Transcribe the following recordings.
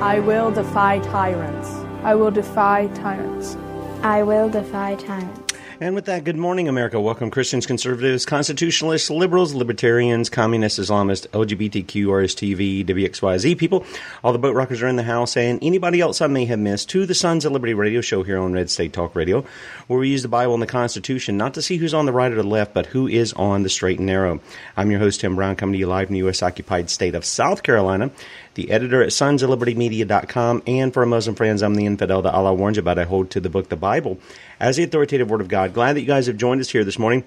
I will defy tyrants. I will defy tyrants. I will defy tyrants. And with that, good morning, America. Welcome, Christians, conservatives, constitutionalists, liberals, libertarians, communists, Islamists, LGBTQ, RSTV, WXYZ people. All the boat rockers are in the house, and anybody else I may have missed to the Sons of Liberty radio show here on Red State Talk Radio, where we use the Bible and the Constitution not to see who's on the right or the left, but who is on the straight and narrow. I'm your host, Tim Brown, coming to you live from the U.S. occupied state of South Carolina the editor at sons of liberty media.com and for our muslim friends i'm the infidel that allah warns about i hold to the book the bible as the authoritative word of god glad that you guys have joined us here this morning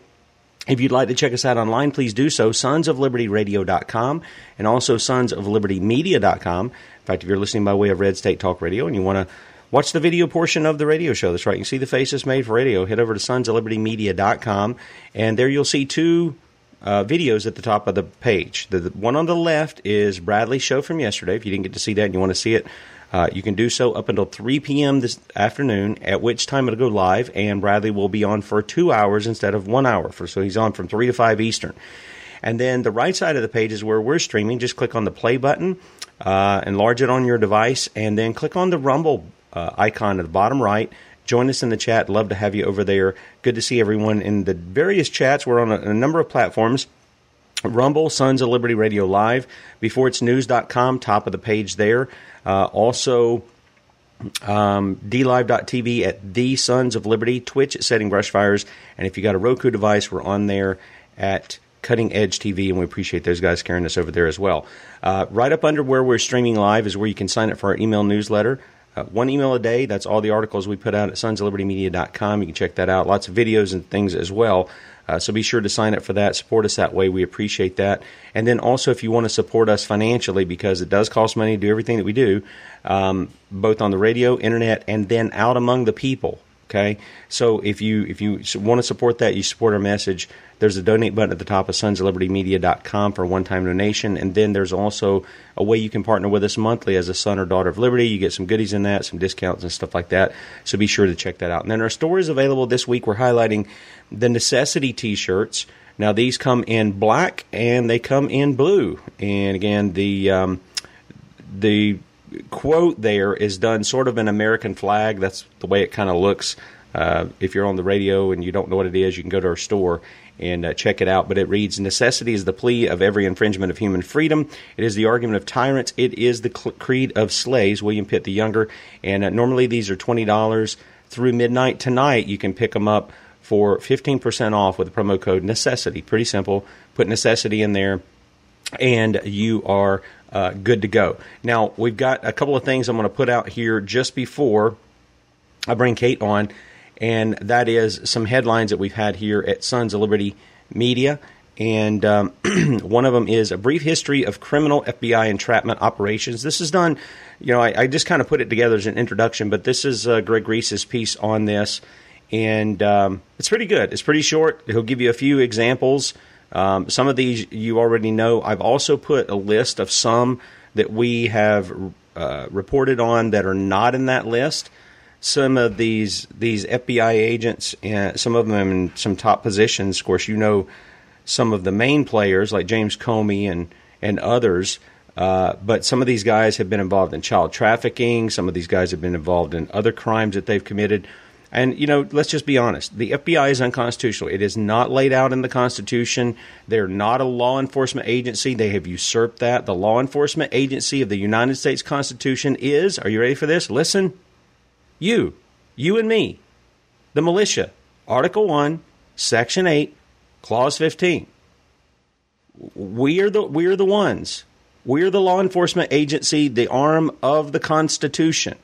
if you'd like to check us out online, please do so. Sons of Liberty Radio.com and also Sons of Liberty Media.com. In fact, if you're listening by way of Red State Talk Radio and you want to watch the video portion of the radio show, that's right. You can see the faces made for radio. Head over to Sons of Liberty Media.com and there you'll see two uh, videos at the top of the page. The, the one on the left is Bradley's show from yesterday. If you didn't get to see that and you want to see it, uh, you can do so up until 3 p.m. this afternoon, at which time it'll go live, and Bradley will be on for two hours instead of one hour. For so he's on from 3 to 5 Eastern. And then the right side of the page is where we're streaming. Just click on the play button, uh, enlarge it on your device, and then click on the Rumble uh, icon at the bottom right. Join us in the chat. Love to have you over there. Good to see everyone in the various chats. We're on a, a number of platforms. Rumble, Sons of Liberty Radio Live, before it's news.com, top of the page there. Uh, also, um, DLive.tv at The Sons of Liberty, Twitch at Setting Brush Fires, and if you got a Roku device, we're on there at Cutting Edge TV, and we appreciate those guys carrying us over there as well. Uh, right up under where we're streaming live is where you can sign up for our email newsletter. Uh, one email a day. That's all the articles we put out at sonsoflibertymedia.com. You can check that out. Lots of videos and things as well. Uh, so be sure to sign up for that. Support us that way. We appreciate that. And then also, if you want to support us financially, because it does cost money to do everything that we do, um, both on the radio, internet, and then out among the people. Okay, so if you if you want to support that, you support our message. There's a donate button at the top of sonsoflibertymedia.com for a one-time donation, and then there's also a way you can partner with us monthly as a son or daughter of liberty. You get some goodies in that, some discounts and stuff like that. So be sure to check that out. And then our store is available this week. We're highlighting the necessity T-shirts. Now these come in black and they come in blue. And again, the um, the quote there is done sort of an American flag. That's the way it kind of looks. Uh, if you're on the radio and you don't know what it is, you can go to our store and uh, check it out. But it reads Necessity is the plea of every infringement of human freedom. It is the argument of tyrants. It is the cl- creed of slaves. William Pitt the Younger. And uh, normally these are $20 through midnight. Tonight you can pick them up for 15% off with the promo code Necessity. Pretty simple. Put Necessity in there and you are uh, good to go. Now, we've got a couple of things I'm going to put out here just before I bring Kate on, and that is some headlines that we've had here at Sons of Liberty Media. And um, one of them is a brief history of criminal FBI entrapment operations. This is done, you know, I, I just kind of put it together as an introduction, but this is uh, Greg Reese's piece on this. And um, it's pretty good. It's pretty short. He'll give you a few examples um, some of these you already know. I've also put a list of some that we have uh, reported on that are not in that list. Some of these these FBI agents, and some of them in some top positions. Of course, you know some of the main players like James Comey and and others. Uh, but some of these guys have been involved in child trafficking. Some of these guys have been involved in other crimes that they've committed. And, you know, let's just be honest. The FBI is unconstitutional. It is not laid out in the Constitution. They're not a law enforcement agency. They have usurped that. The law enforcement agency of the United States Constitution is, are you ready for this? Listen. You, you and me, the militia, Article 1, Section 8, Clause 15. We are the, we are the ones. We are the law enforcement agency, the arm of the Constitution.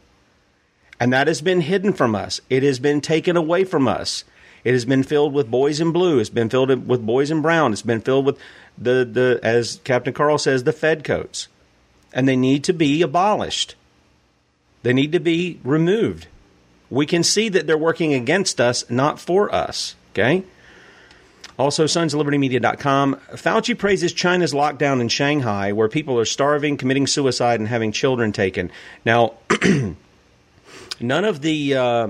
And that has been hidden from us. It has been taken away from us. It has been filled with boys in blue. It's been filled with boys in brown. It's been filled with the, the as Captain Carl says, the Fed coats. And they need to be abolished. They need to be removed. We can see that they're working against us, not for us. Okay? Also, sonslibertymedia.com. Fauci praises China's lockdown in Shanghai, where people are starving, committing suicide, and having children taken. Now, none of the uh,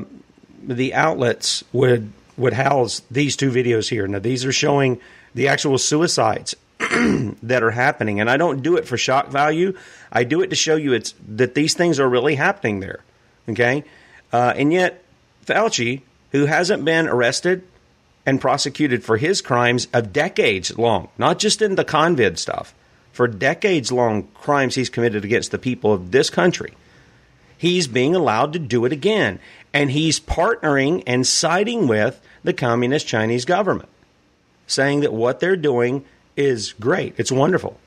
the outlets would would house these two videos here. Now these are showing the actual suicides that are happening, and I don't do it for shock value. I do it to show you it's that these things are really happening there. Okay, uh, and yet Fauci, who hasn't been arrested and prosecuted for his crimes of decades long, not just in the convid stuff, for decades long crimes he's committed against the people of this country he's being allowed to do it again. And he's partnering and siding with the communist Chinese government, saying that what they're doing is great. It's wonderful.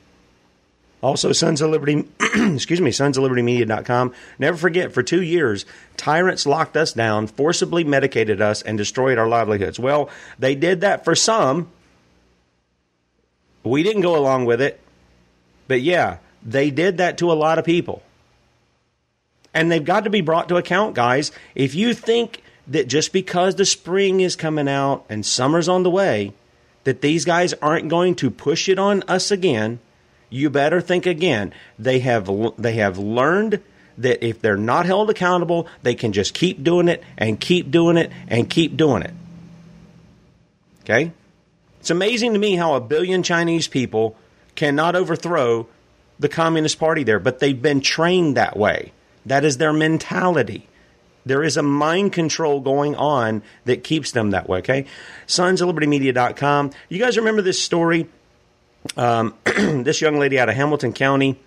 Also, Sons of Liberty, excuse me, Sons of Liberty Media.com. Never forget, for two years, tyrants locked us down, forcibly medicated us, and destroyed our livelihoods. Well, they did that for some. We didn't go along with it. But yeah, they did that to a lot of people and they've got to be brought to account, guys. If you think that just because the spring is coming out and summer's on the way, that these guys aren't going to push it on us again, you better think again. They have they have learned that if they're not held accountable, they can just keep doing it and keep doing it and keep doing it. Okay? It's amazing to me how a billion Chinese people cannot overthrow the Communist Party there, but they've been trained that way. That is their mentality. There is a mind control going on that keeps them that way, okay? Sons of LibertyMedia.com. You guys remember this story? Um, this young lady out of Hamilton County,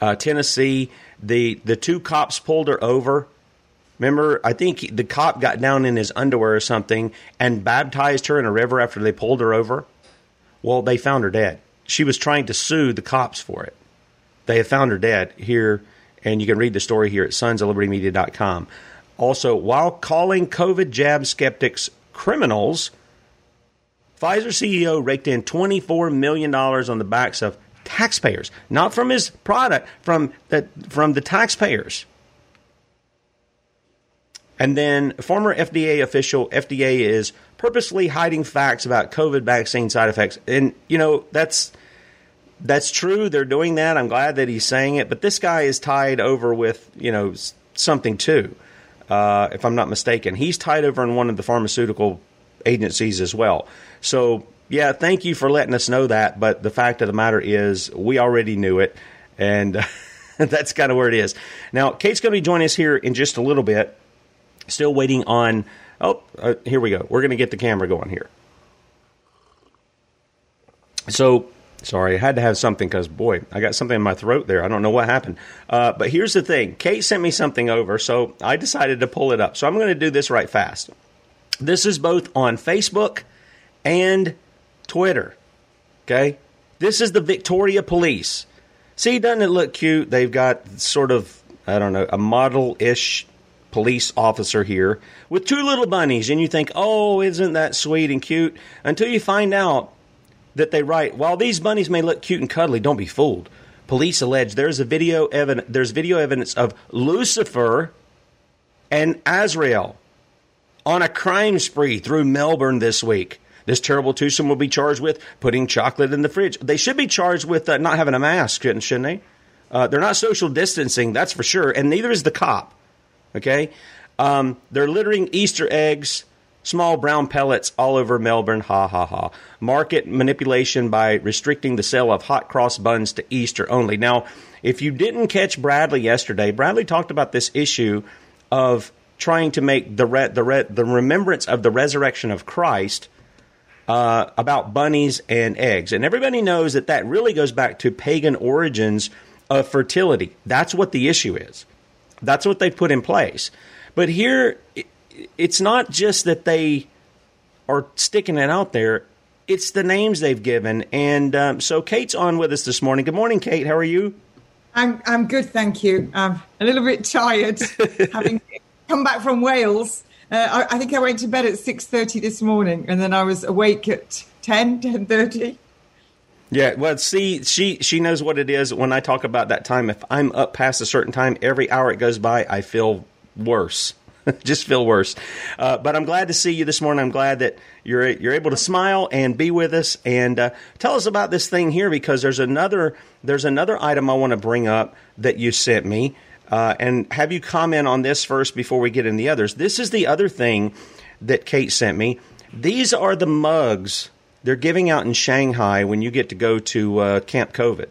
uh, Tennessee, the, the two cops pulled her over. Remember, I think the cop got down in his underwear or something and baptized her in a river after they pulled her over. Well, they found her dead. She was trying to sue the cops for it. They have found her dead here and you can read the story here at sonsoflibertymedia.com. Also, while calling COVID jab skeptics criminals, Pfizer CEO raked in $24 million on the backs of taxpayers, not from his product, from the, from the taxpayers. And then former FDA official, FDA is purposely hiding facts about COVID vaccine side effects. And, you know, that's that's true. They're doing that. I'm glad that he's saying it. But this guy is tied over with, you know, something too, uh, if I'm not mistaken. He's tied over in one of the pharmaceutical agencies as well. So, yeah, thank you for letting us know that. But the fact of the matter is, we already knew it. And That's kind of where it is. Now, Kate's going to be joining us here in just a little bit. Still waiting on. Oh, uh, here we go. We're going to get the camera going here. So, sorry, I had to have something because, boy, I got something in my throat there. I don't know what happened. Uh, but here's the thing Kate sent me something over, so I decided to pull it up. So I'm going to do this right fast. This is both on Facebook and Twitter. Okay? This is the Victoria Police. See, doesn't it look cute? They've got sort of, I don't know, a model ish police officer here with two little bunnies, and you think, oh, isn't that sweet and cute? Until you find out that they write, while these bunnies may look cute and cuddly, don't be fooled. Police allege there's a video evidence there's video evidence of Lucifer and Azrael on a crime spree through Melbourne this week. This terrible twosome will be charged with putting chocolate in the fridge. They should be charged with uh, not having a mask, shouldn't, shouldn't they? Uh, they're not social distancing, that's for sure, and neither is the cop. Okay? Um, they're littering Easter eggs, small brown pellets all over Melbourne. Ha ha ha. Market manipulation by restricting the sale of hot cross buns to Easter only. Now, if you didn't catch Bradley yesterday, Bradley talked about this issue of trying to make the re- the re- the remembrance of the resurrection of Christ uh, about bunnies and eggs, and everybody knows that that really goes back to pagan origins of fertility. That's what the issue is. That's what they put in place. But here, it's not just that they are sticking it out there. It's the names they've given, and um, so Kate's on with us this morning. Good morning, Kate. How are you? I'm I'm good, thank you. I'm a little bit tired, having come back from Wales. Uh, I, I, think I went to bed at six thirty this morning, and then I was awake at 10, 10.30. Yeah, well, see, she she knows what it is. When I talk about that time, if I'm up past a certain time, every hour it goes by, I feel worse. Just feel worse. Uh, but I'm glad to see you this morning. I'm glad that you're you're able to smile and be with us and uh, tell us about this thing here because there's another there's another item I want to bring up that you sent me uh, and have you comment on this first before we get in the others. This is the other thing that Kate sent me. These are the mugs they're giving out in Shanghai when you get to go to uh, Camp COVID.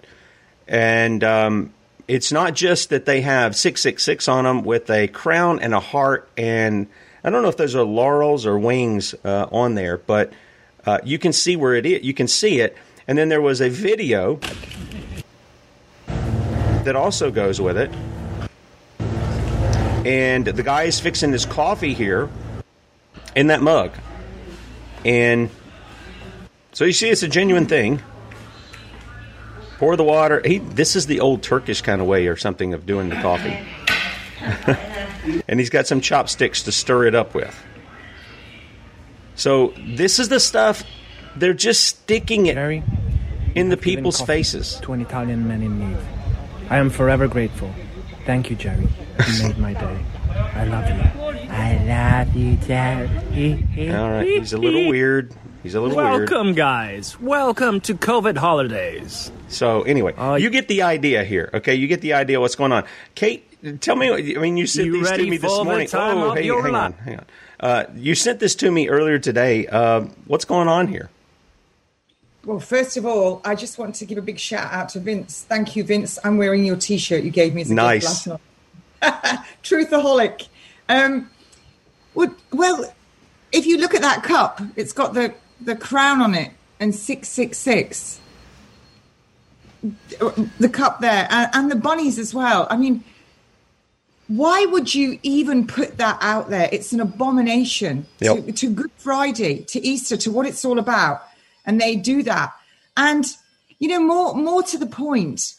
And um, it's not just that they have 666 on them with a crown and a heart. And I don't know if those are laurels or wings uh, on there, but uh, you can see where it is. You can see it. And then there was a video that also goes with it and the guy is fixing his coffee here in that mug. And so you see, it's a genuine thing. Pour the water. He, this is the old Turkish kind of way or something of doing the coffee. and he's got some chopsticks to stir it up with. So this is the stuff they're just sticking it Jerry, in the people's faces. To an Italian man in need. I am forever grateful. Thank you, Jerry. You made my day. I love you. I love you, Jerry. All right, he's a little weird. He's a little Welcome, weird. Welcome, guys. Welcome to COVID holidays. So, anyway, uh, you get the idea here, okay? You get the idea what's going on. Kate, tell me. I mean, you sent you these to me this morning. oh, hey, hang on, hang on. Uh, you sent this to me earlier today. Uh, what's going on here? Well, first of all, I just want to give a big shout out to Vince. Thank you, Vince. I'm wearing your T-shirt you gave me as a nice. gift last night. Truthaholic. Um, well, well, if you look at that cup, it's got the, the crown on it and 666. The cup there and, and the bunnies as well. I mean, why would you even put that out there? It's an abomination yep. to, to Good Friday, to Easter, to what it's all about. And they do that. And, you know, more, more to the point,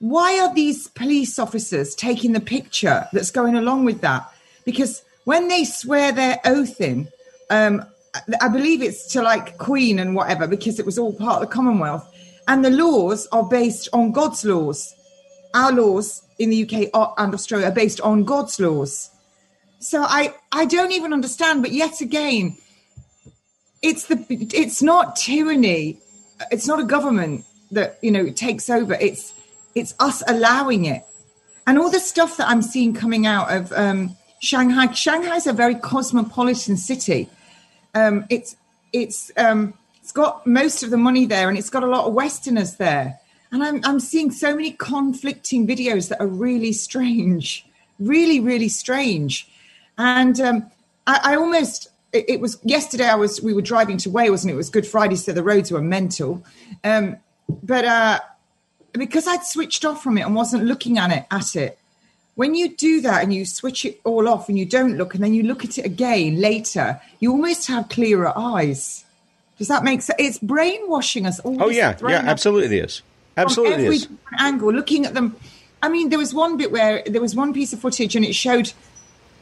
why are these police officers taking the picture that's going along with that? Because when they swear their oath in, um, I believe it's to like Queen and whatever, because it was all part of the Commonwealth. And the laws are based on God's laws. Our laws in the UK and Australia are based on God's laws. So I, I don't even understand. But yet again, it's the it's not tyranny. It's not a government that you know takes over. It's it's us allowing it. And all the stuff that I'm seeing coming out of um, Shanghai. Shanghai's a very cosmopolitan city. Um, it's it's um, it's got most of the money there, and it's got a lot of Westerners there. and I'm I'm seeing so many conflicting videos that are really strange, really really strange, and um, I, I almost it, it, was yesterday. I was we were driving to Wales and it was Good Friday, so the roads were mental. Um, but uh, because I'd switched off from it and wasn't looking at it at it, when you do that and you switch it all off and you don't look and then you look at it again later, you almost have clearer eyes. Does that make sense? It's brainwashing us all. Oh yeah, yeah, absolutely it is. Absolutely every is. angle, looking at them. I mean, there was one bit where there was one piece of footage and it showed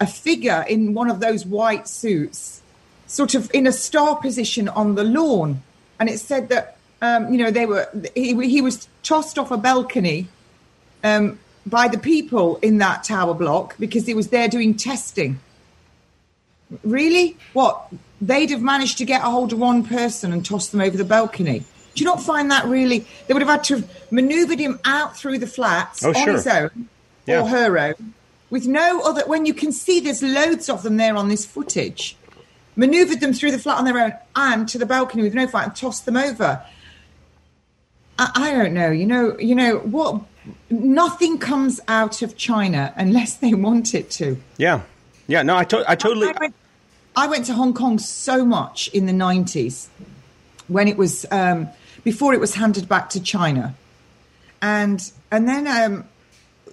a figure in one of those white suits sort of in a star position on the lawn. And it said that, um, you know, they were, he, he was tossed off a balcony um, by the people in that tower block because he was there doing testing. Really? What? They'd have managed to get a hold of one person and toss them over the balcony. Do you not find that really? They would have had to have maneuvered him out through the flats oh, on sure. his own yeah. or her own with no other. When you can see there's loads of them there on this footage, maneuvered them through the flat on their own and to the balcony with no fight and tossed them over. I, I don't know. You know. You know what? Nothing comes out of China unless they want it to. Yeah. Yeah. No, I, to- I totally. I went, I went to Hong Kong so much in the nineties when it was um, before it was handed back to China, and and then um,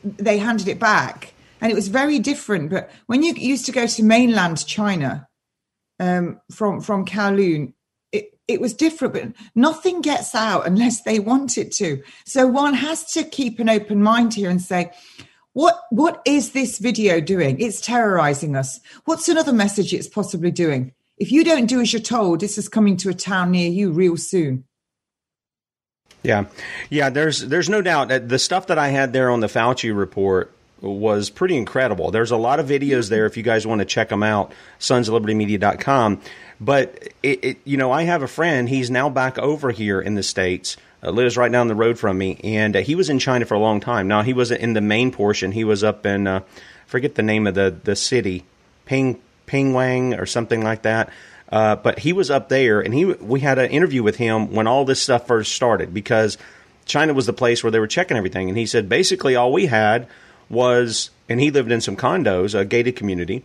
they handed it back, and it was very different. But when you used to go to mainland China, um, from from Kowloon, it, was different, but nothing gets out unless they want it to. So one has to keep an open mind here and say, what what is this video doing? It's terrorizing us. What's another message it's possibly doing? If you don't do as you're told, this is coming to a town near you real soon. Yeah, yeah. There's there's no doubt that the stuff that I had there on the Fauci report was pretty incredible. There's a lot of videos there if you guys want to check them out, sonsoflibertymedia.com. But it, it, you know, I have a friend. He's now back over here in the states. Uh, lives right down the road from me, and uh, he was in China for a long time. Now he wasn't in the main portion. He was up in uh, forget the name of the the city, Ping Pingwang or something like that. Uh, but he was up there, and he we had an interview with him when all this stuff first started because China was the place where they were checking everything, and he said basically all we had was, and he lived in some condos, a gated community.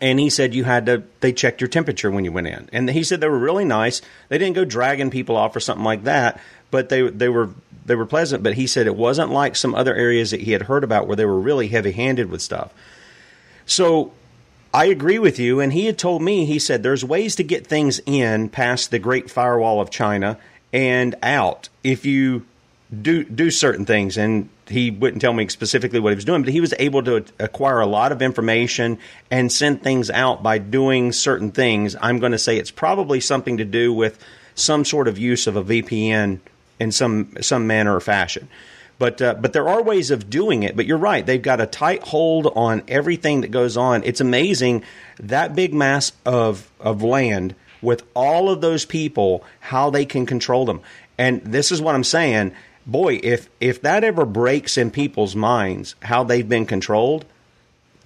And he said you had to, they checked your temperature when you went in. And he said they were really nice. They didn't go dragging people off or something like that, but they, they were, they were pleasant. But he said it wasn't like some other areas that he had heard about where they were really heavy handed with stuff. So I agree with you. And he had told me, he said, there's ways to get things in past the Great Firewall of China and out if you do do certain things. And he wouldn't tell me specifically what he was doing, but he was able to acquire a lot of information and send things out by doing certain things. I'm going to say it's probably something to do with some sort of use of a VPN in some some manner or fashion. But uh, but there are ways of doing it. But you're right; they've got a tight hold on everything that goes on. It's amazing that big mass of of land with all of those people, how they can control them. And this is what I'm saying boy, if if that ever breaks in people's minds how they've been controlled,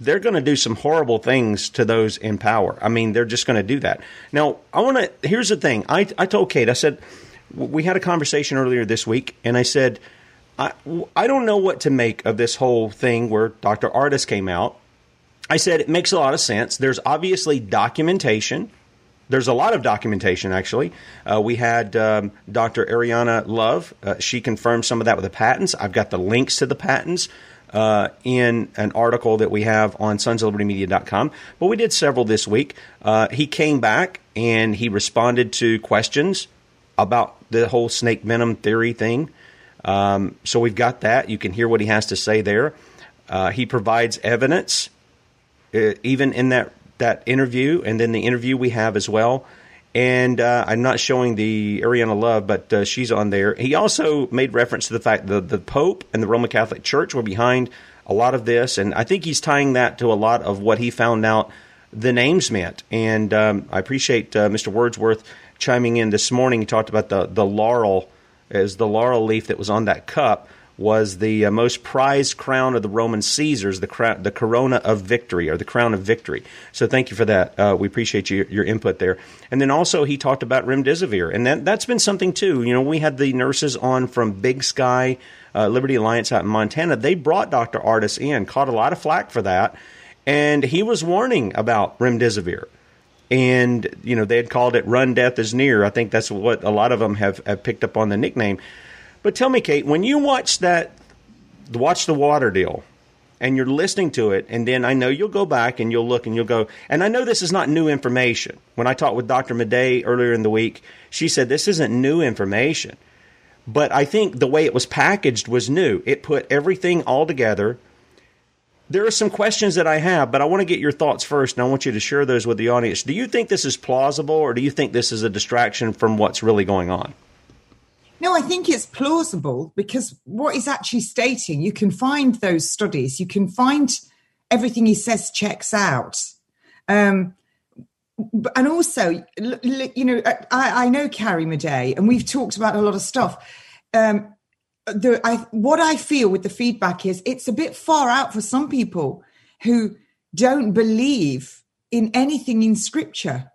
they're going to do some horrible things to those in power. I mean, they're just going to do that. Now, I want to. Here's the thing. I I told Kate. I said we had a conversation earlier this week, and I said. I, I don't know what to make of this whole thing where Dr. Ardis came out. I said it makes a lot of sense. There's obviously documentation there's a lot of documentation, actually. Uh, we had um, Dr. Ariyana Love. Uh, she confirmed some of that with the patents. I've got the links to the patents uh, in an article that we have on sonsoflibertymedia.com. But we did several this week. Uh, he came back and he responded to questions about the whole snake venom theory thing. Um, so we've got that. You can hear what he has to say there. Uh, he provides evidence, uh, even in that that interview and then the interview we have as well. And uh, I'm not showing the Ariyana Love, but uh, she's on there. He also made reference to the fact that the Pope and the Roman Catholic Church were behind a lot of this, and I think he's tying that to a lot of what he found out the names meant. And um, I appreciate uh, Mr. Wordsworth chiming in this morning. He talked about the the laurel as the laurel leaf that was on that cup was the uh, most prized crown of the Roman Caesars, the crown, the Corona of Victory, or the Crown of Victory. So thank you for that. Uh, we appreciate you, your input there. And then also he talked about remdesivir, and that that's been something too. You know, we had the nurses on from Big Sky uh, Liberty Alliance out in Montana. They brought Dr. Ardis in, caught a lot of flack for that, and he was warning about remdesivir and you know they had called it "Run, Death is Near." I think that's what a lot of them have, have picked up on the nickname. But tell me, Kate, when you watch that, watch the water deal, and you're listening to it, and then I know you'll go back and you'll look and you'll go, and I know this is not new information. When I talked with Dr. Madej earlier in the week, she said this isn't new information. But I think the way it was packaged was new. It put everything all together. There are some questions that I have, but I want to get your thoughts first, and I want you to share those with the audience. Do you think this is plausible, or do you think this is a distraction from what's really going on? No, I think it's plausible because what he's actually stating, you can find those studies, you can find everything he says checks out. Um, and also, you know, I, I know Carrie Madej, and we've talked about a lot of stuff. Um, the, I, what I feel with the feedback is it's a bit far out for some people who don't believe in anything in Scripture.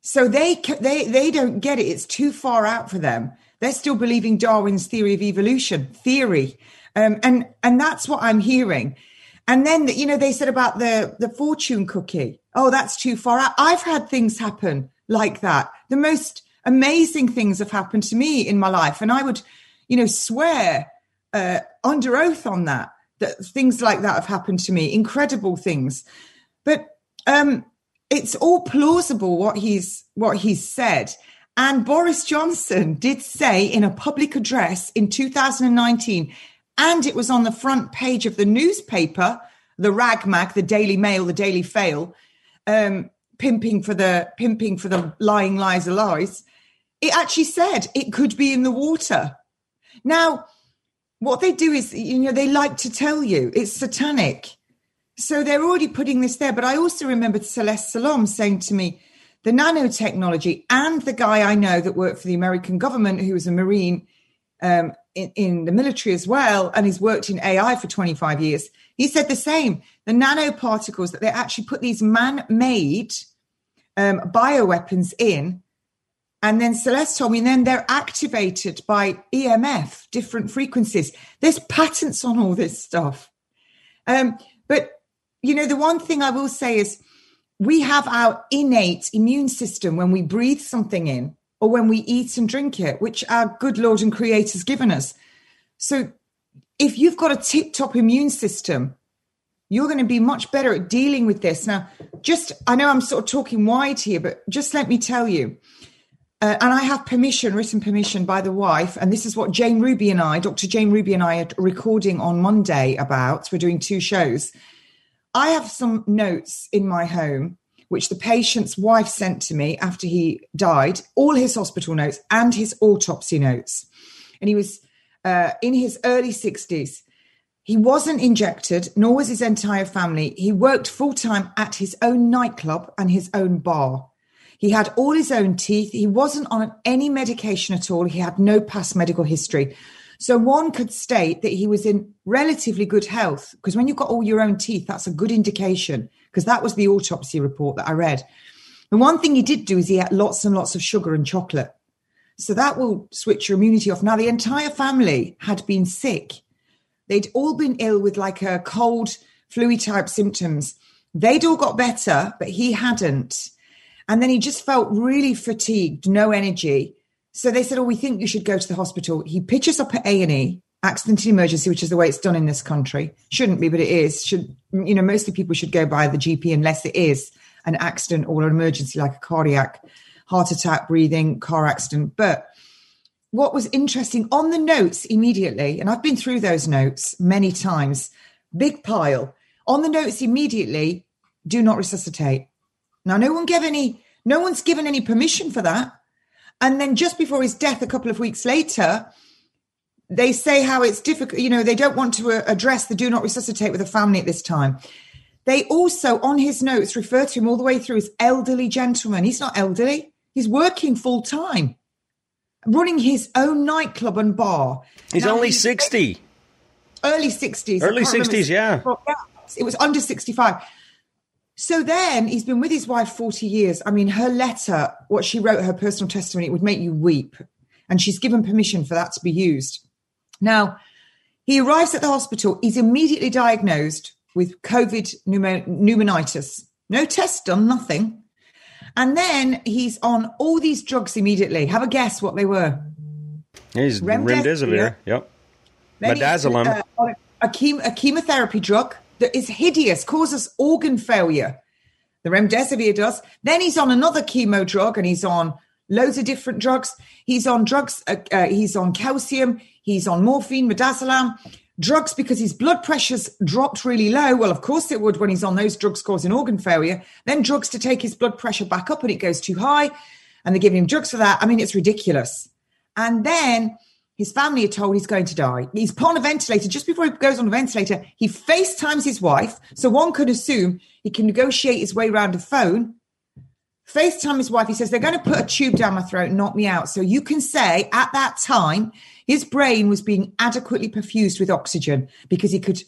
So they they they don't get it. It's too far out for them. They're still believing Darwin's theory of evolution theory, um, and and that's what I'm hearing. And then you know they said about the the fortune cookie. Oh, that's too far. I've had things happen like that. The most amazing things have happened to me in my life, and I would, you know, swear uh, under oath on that that things like that have happened to me. Incredible things, but um, it's all plausible what he's what he's said. And Boris Johnson did say in a public address in 2019, and it was on the front page of the newspaper, the Ragmag, the Daily Mail, the Daily Fail, um, pimping for the pimping for the lying lies are lies. It actually said it could be in the water. Now, what they do is, you know, they like to tell you it's satanic. So they're already putting this there. But I also remember Celeste Solum saying to me, the nanotechnology and the guy I know that worked for the American government, who was a Marine um, in, in, the military as well, and he's worked in AI for 25 years, he said the same. The nanoparticles that they actually put these man made um, bioweapons in. And then Celeste told me, and then they're activated by EMF, different frequencies. There's patents on all this stuff. Um, but, you know, the one thing I will say is, we have our innate immune system when we breathe something in or when we eat and drink it, which our good Lord and Creator's given us. So if you've got a tip top immune system, you're going to be much better at dealing with this. Now, just, I know I'm sort of talking wide here, but just let me tell you, uh, and I have permission, written permission by the wife, and this is what Jane Ruby and I, Dr. Jane Ruby and I, are recording on Monday about. We're doing two shows. I have some notes in my home which the patient's wife sent to me after he died, all his hospital notes and his autopsy notes. And he was uh, in his early 60s. He wasn't injected, nor was his entire family. He worked full time at his own nightclub and his own bar. He had all his own teeth. He wasn't on any medication at all. He had no past medical history. So one could state that he was in relatively good health because when you've got all your own teeth, that's a good indication because that was the autopsy report that I read. And one thing he did do is he ate lots and lots of sugar and chocolate. So that will switch your immunity off. Now, the entire family had been sick. They'd all been ill with like a cold, flu type symptoms. They'd all got better, but he hadn't. And then he just felt really fatigued, no energy. So they said, "Oh, we think you should go to the hospital." He pitches up at A and E, accident and emergency, which is the way it's done in this country. Shouldn't be, but it is. Should you know? Mostly people should go by the GP unless it is an accident or an emergency, like a cardiac, heart attack, breathing, car accident. But what was interesting on the notes immediately, and I've been through those notes many times, big pile on the notes immediately. Do not resuscitate. Now, no one gave any. No one's given any permission for that. And then just before his death, a couple of weeks later, they say how it's difficult. You know, they don't want to uh, address the do not resuscitate with a family at this time. They also, on his notes, refer to him all the way through as elderly gentleman. He's not elderly. He's working full time, running his own nightclub and bar. He's now, only he's, 60. early 60s. Early 60s, yeah. It was under 65. So then he's been with his wife 40 years. I mean, her letter, what she wrote, her personal testimony, it would make you weep. And she's given permission for that to be used. Now, he arrives at the hospital. He's immediately diagnosed with COVID pneumonitis. No test done, nothing. And then he's on all these drugs immediately. Have a guess what they were. He's remdesivir. remdesivir. Yep. Midazolam. Uh, a, chem- a chemotherapy drug that is hideous, causes organ failure. The remdesivir does. Then he's on another chemo drug and he's on loads of different drugs. He's on drugs, uh, uh, he's on calcium, he's on morphine, midazolam, drugs because his blood pressure's dropped really low. Well, of course it would when he's on those drugs causing organ failure. Then drugs to take his blood pressure back up and it goes too high. And they're giving him drugs for that. I mean, it's ridiculous. And then his family are told he's going to die. He's put on a ventilator. Just before he goes on a ventilator, he FaceTimes his wife. So one could assume he can negotiate his way around a phone. FaceTime his wife. He says, They're going to put a tube down my throat and knock me out. So you can say at that time, his brain was being adequately perfused with oxygen because he could,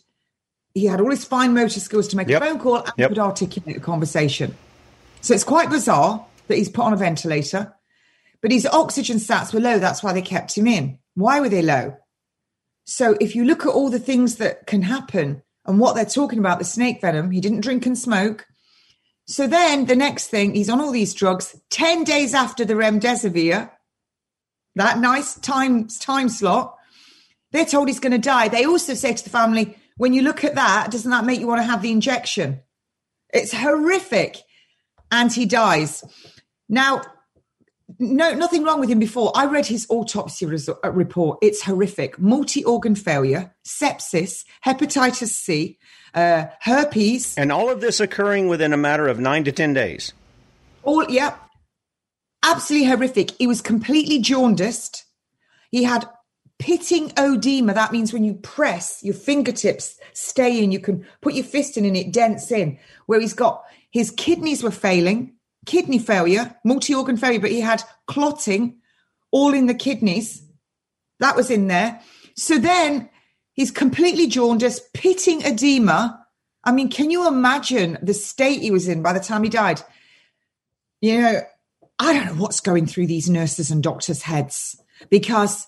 he had all his fine motor skills to make yep. a phone call and yep. could articulate a conversation. So it's quite bizarre that he's put on a ventilator, but his oxygen stats were low. That's why they kept him in. Why were they low? So if you look at all the things that can happen and what they're talking about, the snake venom, he didn't drink and smoke. So then the next thing, he's on all these drugs. 10 days after the remdesivir, that nice time, time slot, they're told he's going to die. They also say to the family, when you look at that, doesn't that make you want to have the injection? It's horrific. And he dies. Now, no, nothing wrong with him before. I read his autopsy uh, report. It's horrific. Multi organ failure, sepsis, hepatitis C, uh, herpes. And all of this occurring within a matter of nine to 10 days. All, yeah. Absolutely horrific. He was completely jaundiced. He had pitting oedema. That means when you press, your fingertips stay in, you can put your fist in and it dents in. Where he's got his kidneys were failing kidney failure, multi organ failure, but he had clotting all in the kidneys. That was in there. So then he's completely jaundiced, pitting edema. I mean, can you imagine the state he was in by the time he died? You know, I don't know what's going through these nurses and doctors' heads because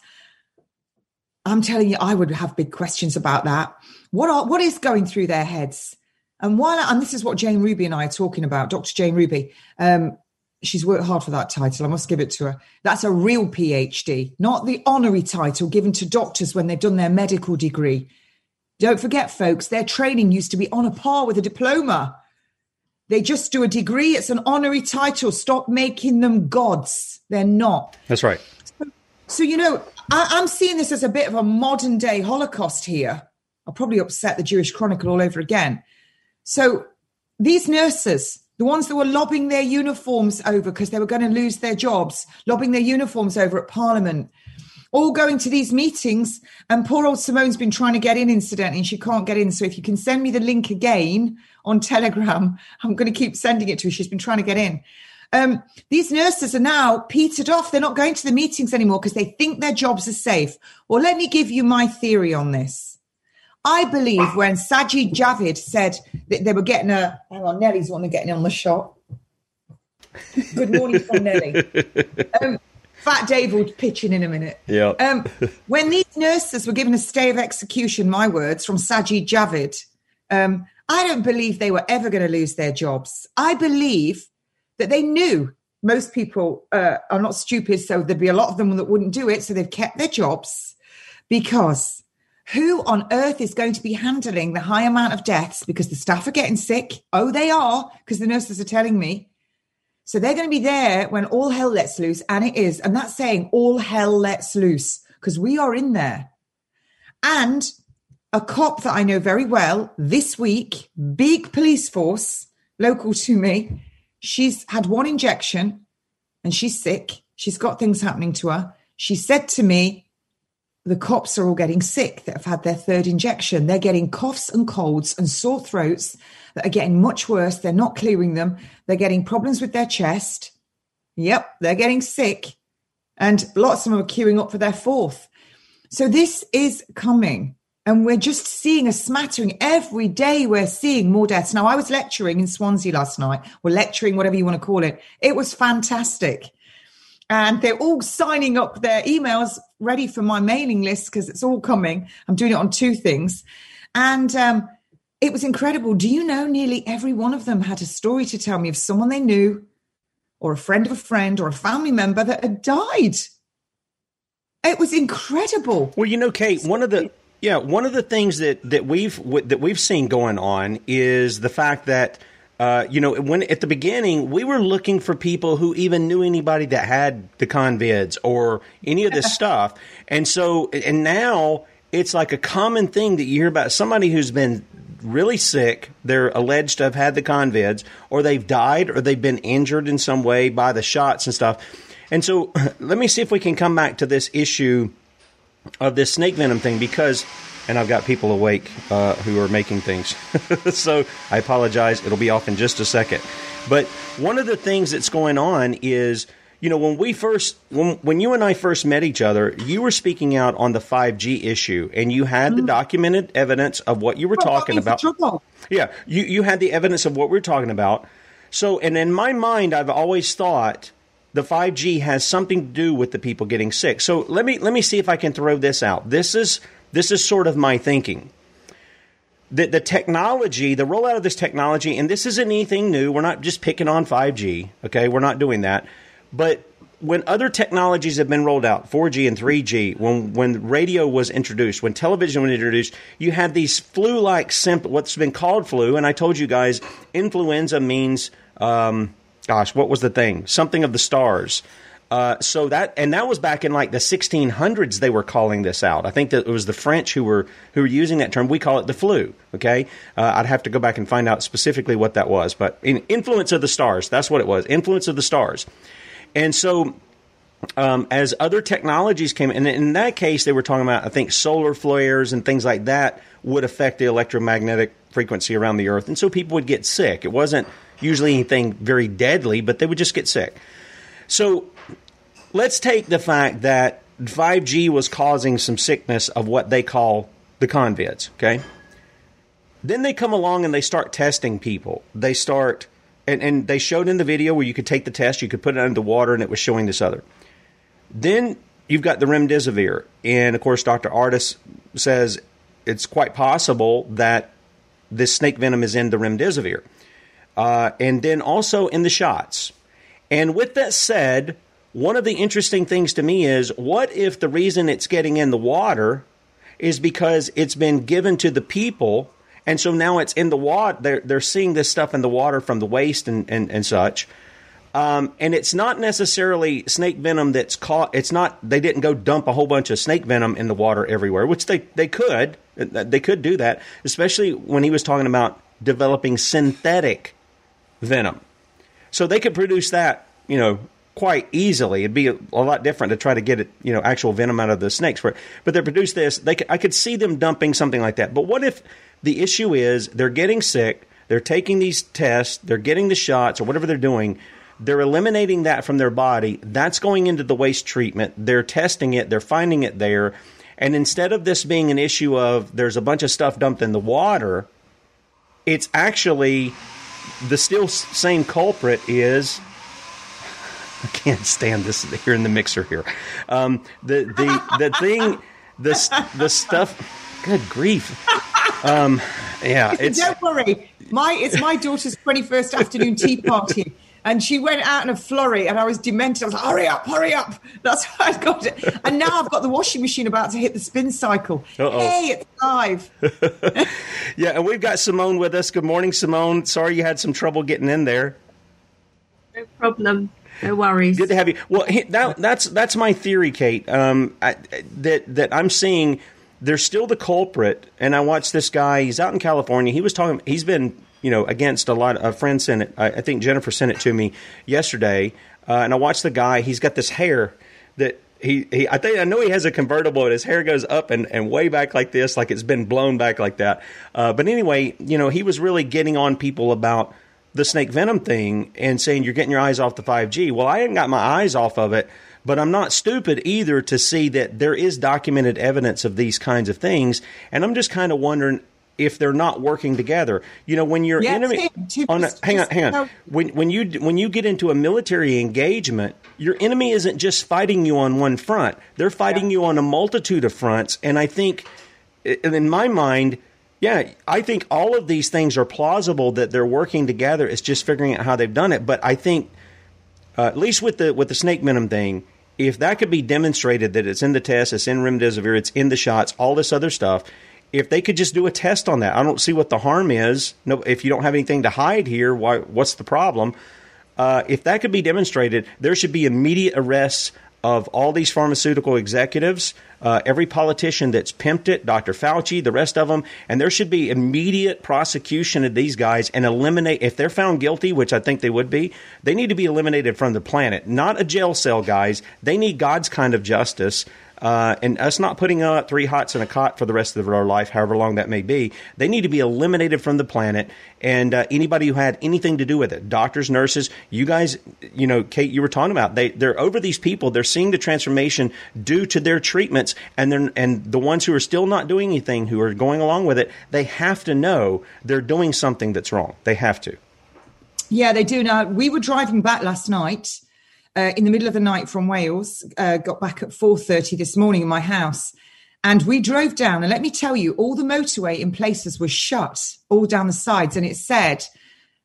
I'm telling you, I would have big questions about that. What are what is going through their heads? And while, and this is what Jane Ruby and I are talking about, Dr. Jane Ruby. Um, she's worked hard for that title. I must give it to her. That's a real PhD, not the honorary title given to doctors when they've done their medical degree. Don't forget, folks, their training used to be on a par with a diploma. They just do a degree. It's an honorary title. Stop making them gods. They're not. That's right. So, so you know, I, I'm seeing this as a bit of a modern day Holocaust here. I'll probably upset the Jewish Chronicle all over again. So these nurses, the ones that were lobbing their uniforms over because they were going to lose their jobs, lobbing their uniforms over at Parliament, all going to these meetings. And poor old Simone's been trying to get in, incidentally, and she can't get in. So if you can send me the link again on Telegram, I'm going to keep sending it to her. She's been trying to get in. Um, these nurses are now petered off. They're not going to the meetings anymore because they think their jobs are safe. Well, let me give you my theory on this. I believe when Sajid Javid said that they were getting a, hang on, Nellie's one get in on the shot. Good morning from Nelly. Um, Fat Dave will pitch in in a minute. Yeah. Um, when these nurses were given a stay of execution, my words from Sajid Javid, um, I don't believe they were ever going to lose their jobs. I believe that they knew most people uh, are not stupid, so there'd be a lot of them that wouldn't do it. So they've kept their jobs because who on earth is going to be handling the high amount of deaths because the staff are getting sick? Oh, they are, because the nurses are telling me. So they're going to be there when all hell lets loose, and it is. And that's saying all hell lets loose because we are in there. And a cop that I know very well this week, big police force local to me, she's had one injection and she's sick. She's got things happening to her. She said to me, the cops are all getting sick that have had their third injection. They're getting coughs and colds and sore throats that are getting much worse. They're not clearing them. They're getting problems with their chest. Yep, they're getting sick. And lots of them are queuing up for their fourth. So this is coming. And we're just seeing a smattering every day. We're seeing more deaths. Now, I was lecturing in Swansea last night, or lecturing, whatever you want to call it. It was fantastic. And they're all signing up their emails ready for my mailing list because it's all coming. I'm doing it on two things. And um, it was incredible. Do you know nearly every one of them had a story to tell me of someone they knew, or a friend of a friend, or a family member that had died? It was incredible. Well, you know, Kate, one of the yeah, one of the things that that we've that we've seen going on is the fact that uh, you know when at the beginning we were looking for people who even knew anybody that had the convids or any of this stuff, and so and now it's like a common thing that you hear about somebody who's been really sick, they're alleged to have had the convids, or they've died, or they've been injured in some way by the shots and stuff. And so let me see if we can come back to this issue of this snake venom thing because, and I've got people awake uh, who are making things. so I apologize. It'll be off in just a second. But one of the things that's going on is, you know, when we first, when, when you and I first met each other, you were speaking out on the 5G issue and you had mm-hmm. the documented evidence of what you were well, talking about. Yeah, you, you had the evidence of what we we're talking about. So, and in my mind, I've always thought the 5G has something to do with the people getting sick. So let me let me see if I can throw this out. This is this is sort of my thinking. The, the technology, the rollout of this technology, and this isn't anything new. We're not just picking on 5G, okay? We're not doing that. But when other technologies have been rolled out, 4G and 3G, when when radio was introduced, when television was introduced, you had these flu-like symptoms. What's been called flu, and I told you guys, influenza means um, gosh, what was the thing? Something of the stars. Uh, so that and that was back in like the 1600s. They were calling this out. I think that it was the French who were who were using that term. We call it the flu. Okay, uh, I'd have to go back and find out specifically what that was. But in influence of the stars, that's what it was. Influence of the stars. And so um, as other technologies came, and in that case, they were talking about, I think, solar flares and things like that would affect the electromagnetic frequency around the Earth, and so people would get sick. It wasn't usually anything very deadly, but they would just get sick. So let's take the fact that 5G was causing some sickness of what they call the convids, okay? Then they come along and they start testing people. They start, and, and they showed in the video where you could take the test, you could put it under water, and it was showing this other. Then you've got the remdesivir. And of course, Dr. Ardis says it's quite possible that this snake venom is in the remdesivir uh, and then also in the shots. And with that said, one of the interesting things to me is what if the reason it's getting in the water is because it's been given to the people, and so now it's in the water. They're, they're seeing this stuff in the water from the waste and, and, and such. Um, and it's not necessarily snake venom that's caught. It's not. They didn't go dump a whole bunch of snake venom in the water everywhere, which they they could. They could do that, especially when he was talking about developing synthetic venom. So they could produce that, you know, quite easily. It'd be a, lot different to try to get it, you know, actual venom out of the snakes. But they produce this. They could, I could see them dumping something like that. But what if the issue is they're getting sick, they're taking these tests, they're getting the shots or whatever they're doing. They're eliminating that from their body. That's going into the waste treatment. They're testing it. They're finding it there. And instead of this being an issue of there's a bunch of stuff dumped in the water, it's actually the still same culprit is I can't stand this here in the mixer here. Um, the the the thing the the stuff. Good grief. Um, yeah, it's, don't worry. My it's my daughter's twenty first afternoon tea party, and she went out in a flurry, and I was demented. I was like, "Hurry up, hurry up!" That's how I got it. And now I've got the washing machine about to hit the spin cycle. Uh-oh. Hey, it's live. yeah, and we've got Simone with us. Good morning, Simone. Sorry you had some trouble getting in there. No problem. No worries. Good to have you. Well, that, that's that's my theory, Kate. Um, I, that that I'm seeing there's still the culprit, and I watched this guy. He's out in California. He was talking. He's been you know, against a lot. A friend sent it. I, I think Jennifer sent it to me yesterday, uh, and I watched the guy. He's got this hair that he, he I think I know he has a convertible and his hair goes up and, and way back like this, like it's been blown back like that. Uh, but anyway, you know, he was really getting on people about the snake venom thing and saying you're getting your eyes off the 5G. Well, I hadn't got my eyes off of it, but I'm not stupid either to see that there is documented evidence of these kinds of things. And I'm just kind of wondering if they're not working together. You know, when your Yeah, enemy on a, hang on, hang on. When when you when you get into a military engagement, your enemy isn't just fighting you on one front. They're fighting you on a multitude of fronts, and I think in my mind, yeah, I think all of these things are plausible that they're working together. It's just figuring out how they've done it. But I think uh, at least with the with the snake venom thing, if that could be demonstrated that it's in the test, it's in remdesivir, it's in the shots, all this other stuff. If they could just do a test on that, I don't see what the harm is. No, if you don't have anything to hide here, why? What's the problem? Uh, if that could be demonstrated, there should be immediate arrests of all these pharmaceutical executives, uh, every politician that's pimped it, Dr. Fauci, the rest of them, and there should be immediate prosecution of these guys and eliminate, if they're found guilty, which I think they would be, they need to be eliminated from the planet. Not a jail cell, guys. They need God's kind of justice. Uh, and us not putting up three hots in a cot for the rest of our life, however long that may be, they need to be eliminated from the planet. And uh, anybody who had anything to do with it, doctors, nurses, you guys, you know, Kate, you were talking about they they're over these people. They're seeing the transformation due to their treatments, and then and the ones who are still not doing anything, who are going along with it, they have to know they're doing something that's wrong. They have to. Yeah, they do. Now, we were driving back last night uh, in the middle of the night from Wales, uh, got back at 4.30 this morning in my house. And we drove down, and let me tell you, all the motorway in places was shut, all down the sides. And it said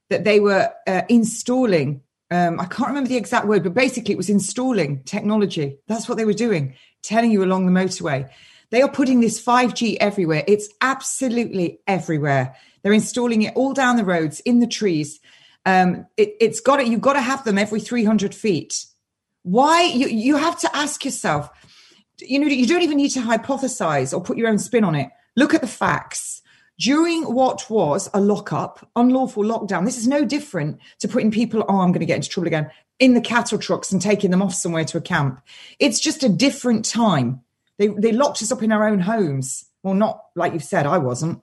that they were uh, installing, um, I can't remember the exact word, but basically it was installing technology. That's what they were doing, telling you along the motorway. They are putting this 5G everywhere. It's absolutely everywhere. They're installing it all down the roads, in the trees. Um, it, it's got it. You've got to have them every 300 feet. Why? You, you have to ask yourself, you know, you don't even need to hypothesize or put your own spin on it. Look at the facts. During what was a lockup, unlawful lockdown, this is no different to putting people, oh, I'm going to get into trouble again, in the cattle trucks and taking them off somewhere to a camp. It's just a different time. They, they locked us up in our own homes. Well, not like you've said, I wasn't.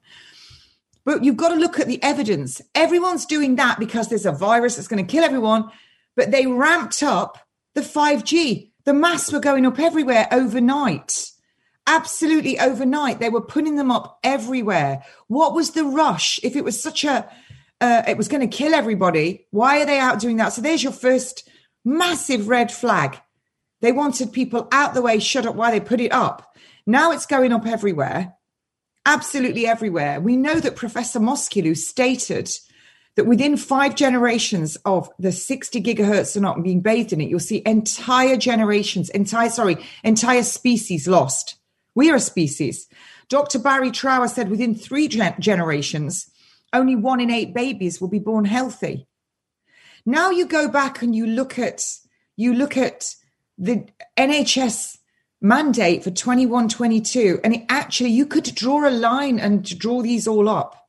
But you've got to look at the evidence. Everyone's doing that because there's a virus that's going to kill everyone. But they ramped up the 5G. The masks were going up everywhere overnight. Absolutely overnight. They were putting them up everywhere. What was the rush? If it was such a, uh, it was going to kill everybody, why are they out doing that? So there's your first massive red flag. They wanted people out the way, shut up while they put it up. Now it's going up everywhere absolutely everywhere. We know that Professor Moskulu stated that within five generations of the 60 gigahertz are not being bathed in it, you'll see entire generations, entire, sorry, entire species lost. We are a species. Dr. Barry Trower said within three gen- generations, only one in eight babies will be born healthy. Now you go back and you look at you look at the NHS mandate for 21 22 and it actually you could draw a line and draw these all up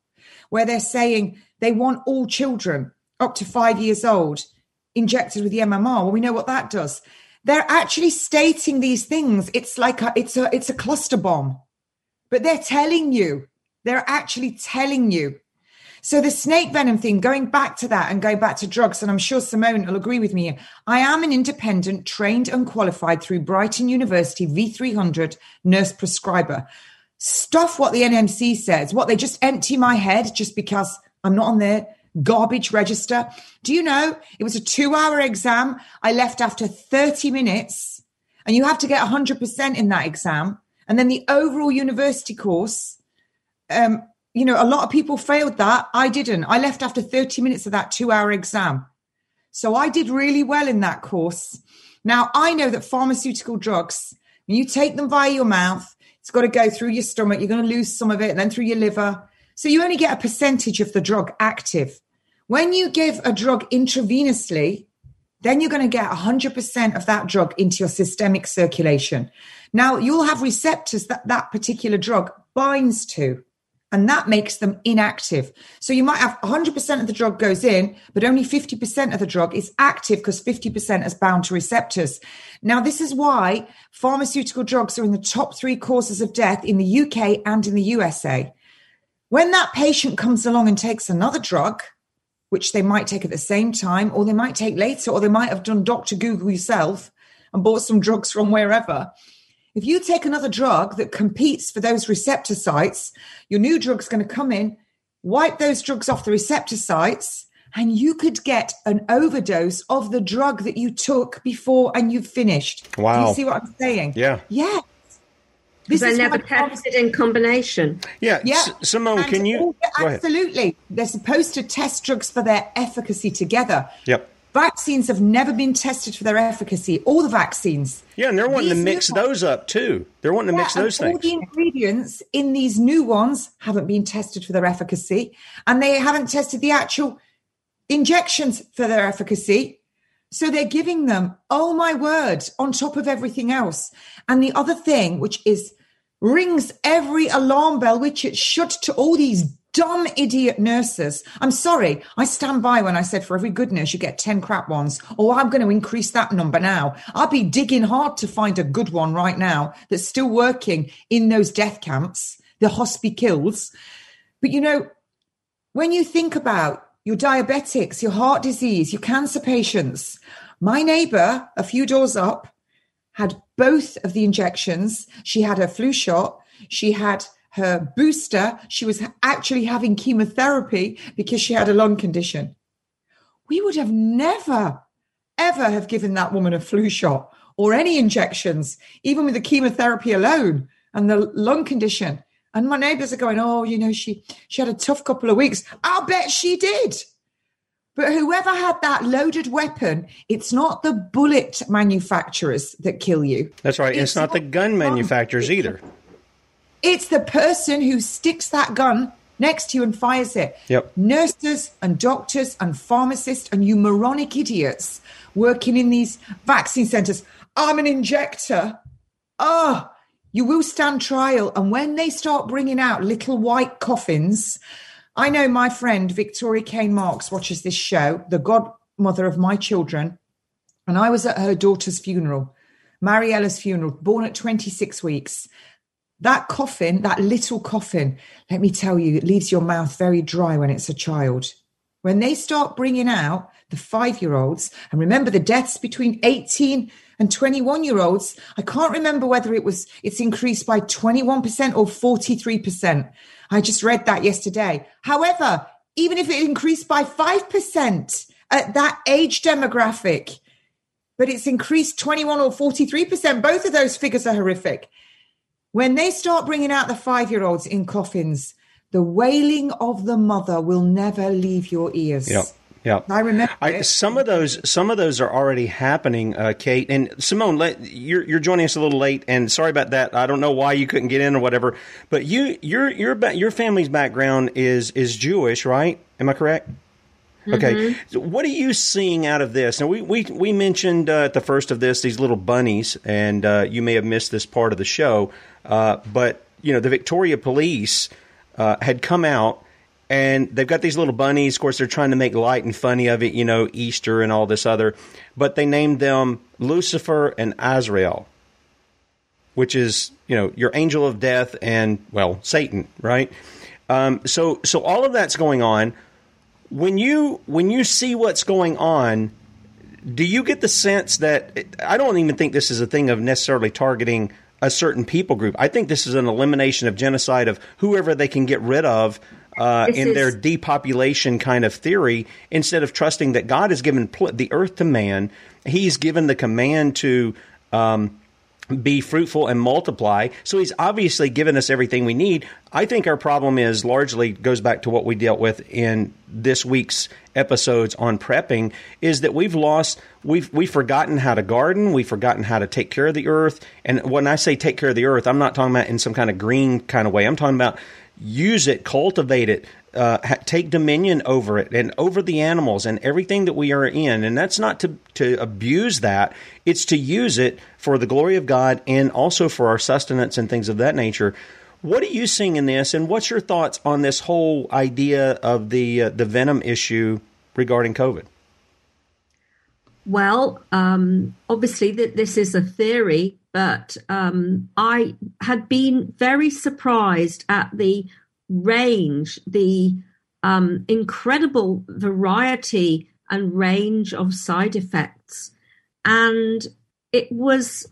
where they're saying they want all children up to five years old injected with the mmr well we know what that does. They're actually stating these things. It's like a it's a it's a cluster bomb. But they're telling you they're actually telling you so the snake venom thing, going back to that and going back to drugs, and I'm sure Simone will agree with me. I am an independent, trained and qualified through Brighton University V300 nurse prescriber. Stuff what the NMC says, what they just empty my head just because I'm not on their garbage register. Do you know it was a two hour exam? I left after 30 minutes, and you have to get 100% in that exam. And then the overall university course, um, you know, a lot of people failed that. I didn't. I left after 30 minutes of that two hour exam. So I did really well in that course. Now, I know that pharmaceutical drugs, when you take them via your mouth, it's got to go through your stomach. You're going to lose some of it and then through your liver. So you only get a percentage of the drug active. When you give a drug intravenously, then you're going to get 100% of that drug into your systemic circulation. Now, you'll have receptors that that particular drug binds to and that makes them inactive. So you might have 100% of the drug goes in, but only 50% of the drug is active because 50% is bound to receptors. Now, this is why pharmaceutical drugs are in the top three causes of death in the UK and in the USA. When that patient comes along and takes another drug, which they might take at the same time, or they might take later, or they might have done Dr. Google yourself and bought some drugs from wherever. If you take another drug that competes for those receptor sites, your new drug's going to come in, wipe those drugs off the receptor sites, and you could get an overdose of the drug that you took before and you've finished. Wow. Do you see what I'm saying? Yeah. Yeah. This they never tested in combination. Yeah. Yeah. S- Simone, can you? Go. Absolutely. They're supposed to test drugs for their efficacy together. Yep. Vaccines have never been tested for their efficacy. All the vaccines. Yeah, and they're wanting to mix those up too. They're wanting to mix those things. All the ingredients in these new ones haven't been tested for their efficacy, and they haven't tested the actual injections for their efficacy. So they're giving them, oh my word, on top of everything else. And the other thing, which is rings every alarm bell, which it should to all these dumb idiot nurses. I'm sorry, I stand by when I said for every good nurse you get 10 crap ones. Oh, I'm going to increase that number now. I'll be digging hard to find a good one right now that's still working in those death camps, the hospitals. But you know, when you think about your diabetics, your heart disease, your cancer patients, my neighbor a few doors up had both of the injections. She had her flu shot. She had her booster. She was actually having chemotherapy because she had a lung condition. We would have never, ever have given that woman a flu shot or any injections, even with the chemotherapy alone and the lung condition. And my neighbors are going, oh, you know, she she had a tough couple of weeks. I'll bet she did. But whoever had that loaded weapon, it's not the bullet manufacturers that kill you. That's right. It's, not the gun manufacturers either. It's the person who sticks that gun next to you and fires it. Yep. Nurses and doctors and pharmacists and you moronic idiots working in these vaccine centers. I'm an injector. Ah, you will stand trial. And when they start bringing out little white coffins, I know my friend Victoria Kane Marks watches this show, the godmother of my children, and I was at her daughter's funeral, Mariella's funeral, born at 26 weeks. That coffin, that little coffin, let me tell you, it leaves your mouth very dry when it's a child. When they start bringing out the five year olds, and remember the deaths between 18 and 21 year olds, I can't remember whether it was, it's increased by 21% or 43%. I just read that yesterday. However, even if it increased by 5% at that age demographic, but it's increased 21 or 43%, both of those figures are horrific. When they start bringing out the five year olds in coffins, the wailing of the mother will never leave your ears. Yep. Yeah, I remember. I, some of those, some of those are already happening, uh, Kate and Simone. Let, you're you're joining us a little late, and sorry about that. I don't know why you couldn't get in or whatever. But you, your your your family's background is is Jewish, right? Am I correct? Okay. Mm-hmm. So what are you seeing out of this? Now, we, we, we mentioned uh, at the first of this these little bunnies, and uh, you may have missed this part of the show, uh, but you know the Victoria Police uh, had come out, and they've got these little bunnies. Of course, they're trying to make light and funny of it, you know, Easter and all this other, but they named them Lucifer and Azrael, which is you know your angel of death and well Satan, right? Um, so so all of that's going on when you when you see what's going on do you get the sense that i don't even think this is a thing of necessarily targeting a certain people group. I think this is an elimination of genocide of whoever they can get rid of uh, in is- their depopulation kind of theory instead of trusting that god has given pl- the earth to man. He's given the command to um, be fruitful and multiply. So he's obviously given us everything we need. I think our problem is largely goes back to what we dealt with in this week's episodes on prepping is that we've lost we've we've forgotten how to garden, we've forgotten how to take care of the earth. And when I say take care of the earth, I'm not talking about in some kind of green kind of way. I'm talking about use it, cultivate it, uh, take dominion over it and over the animals and everything that we are in. And that's not to, to abuse that, it's to use it for the glory of God and also for our sustenance and things of that nature. What are you seeing in this, and what's your thoughts on this whole idea of the uh, the venom issue regarding COVID? Well, um, obviously, that this is a theory, but um, I had been very surprised at the range, the um, incredible variety and range of side effects. And it was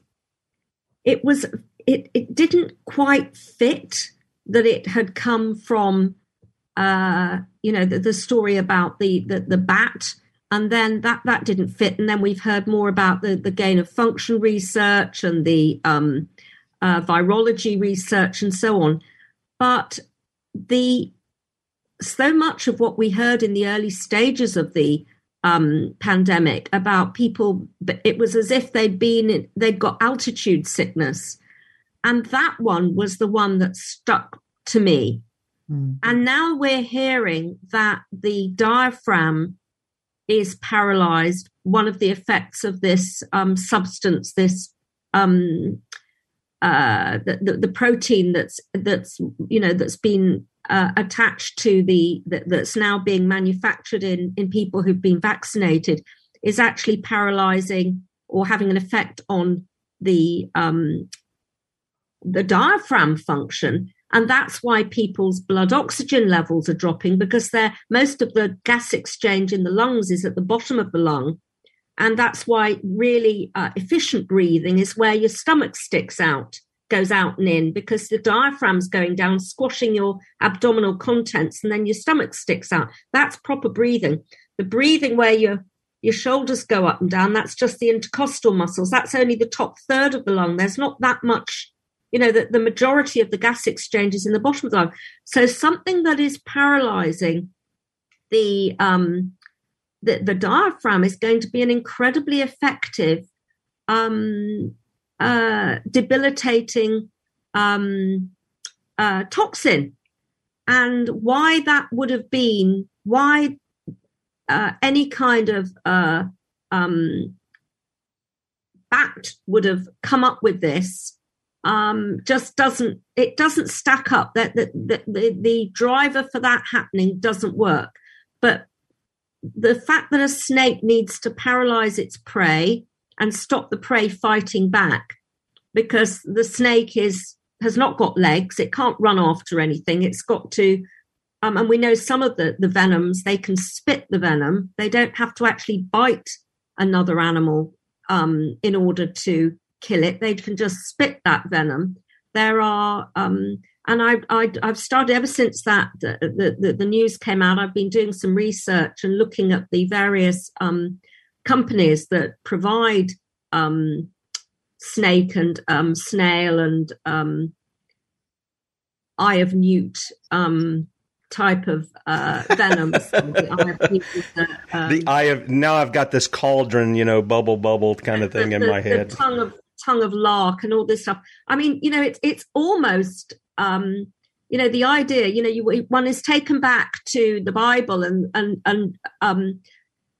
it was it, it didn't quite fit that it had come from uh, you know the, the story about the, the the bat. And then that that didn't fit. And then we've heard more about the the gain of function research and the um, uh, virology research and so on. But the so much of what we heard in the early stages of the um, pandemic about people it was as if they'd been they'd got altitude sickness. And that one was the one that stuck to me. Mm-hmm. and now we're hearing that the diaphragm is paralyzed. One of the effects of this um, substance this um, uh, the, the, the, protein that's that's you know that's been uh, attached to the that, that's now being manufactured in in people who've been vaccinated is actually paralyzing or having an effect on the um, the diaphragm function. And that's why people's blood oxygen levels are dropping because they're most of the gas exchange in the lungs is at the bottom of the lung and that's why really uh, efficient breathing is where your stomach sticks out goes out and in because the diaphragm's going down, squashing your abdominal contents, and then your stomach sticks out. That's proper breathing. The breathing where your your shoulders go up and down, that's just the intercostal muscles. That's only the top third of the lung. There's not that much, you know, the, the majority of the gas exchange is in the bottom of the lung. So something that is paralyzing the um the, the diaphragm is going to be an incredibly effective um uh, debilitating um, uh, toxin. And why that would have been, why uh, any kind of uh, um, bat would have come up with this um, just doesn't it doesn't stack up that the, the, the, the driver for that happening doesn't work but the fact that a snake needs to paralyze its prey and stop the prey fighting back because the snake is has not got legs it can't run after anything it's got to um, and we know some of the, the venoms they can spit the venom they don't have to actually bite another animal um, in order to kill it they can just spit that venom. There are um, and I, I, have started ever since that the, the, the, news came out. I've been doing some research and looking at the various um, companies that provide um, snake and um, snail and um, eye of newt um, type of uh, venoms. the, eye of um, the eye of now I've got this cauldron, you know, bubble bubble kind of thing the, in my head. tongue of tongue of lark and all this stuff. I mean, you know, it's it's almost um, you know the idea. You know, you one is taken back to the Bible and and and um,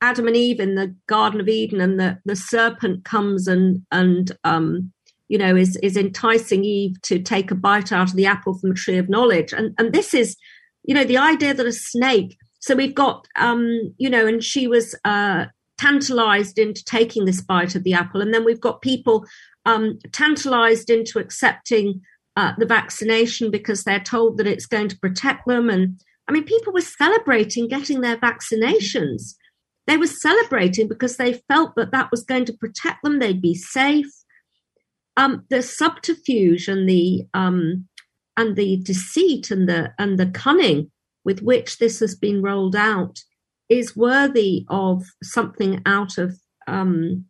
Adam and Eve in the Garden of Eden, and the, the serpent comes and and um, you know is is enticing Eve to take a bite out of the apple from the tree of knowledge, and and this is you know the idea that a snake. So we've got um, you know, and she was uh, tantalized into taking this bite of the apple, and then we've got people um, tantalized into accepting uh, the vaccination because they're told that it's going to protect them, and I mean, people were celebrating getting their vaccinations. They were celebrating because they felt that that was going to protect them, they'd be safe. Um, the subterfuge and the um, and the deceit and the and the cunning with which this has been rolled out is worthy of something out of um,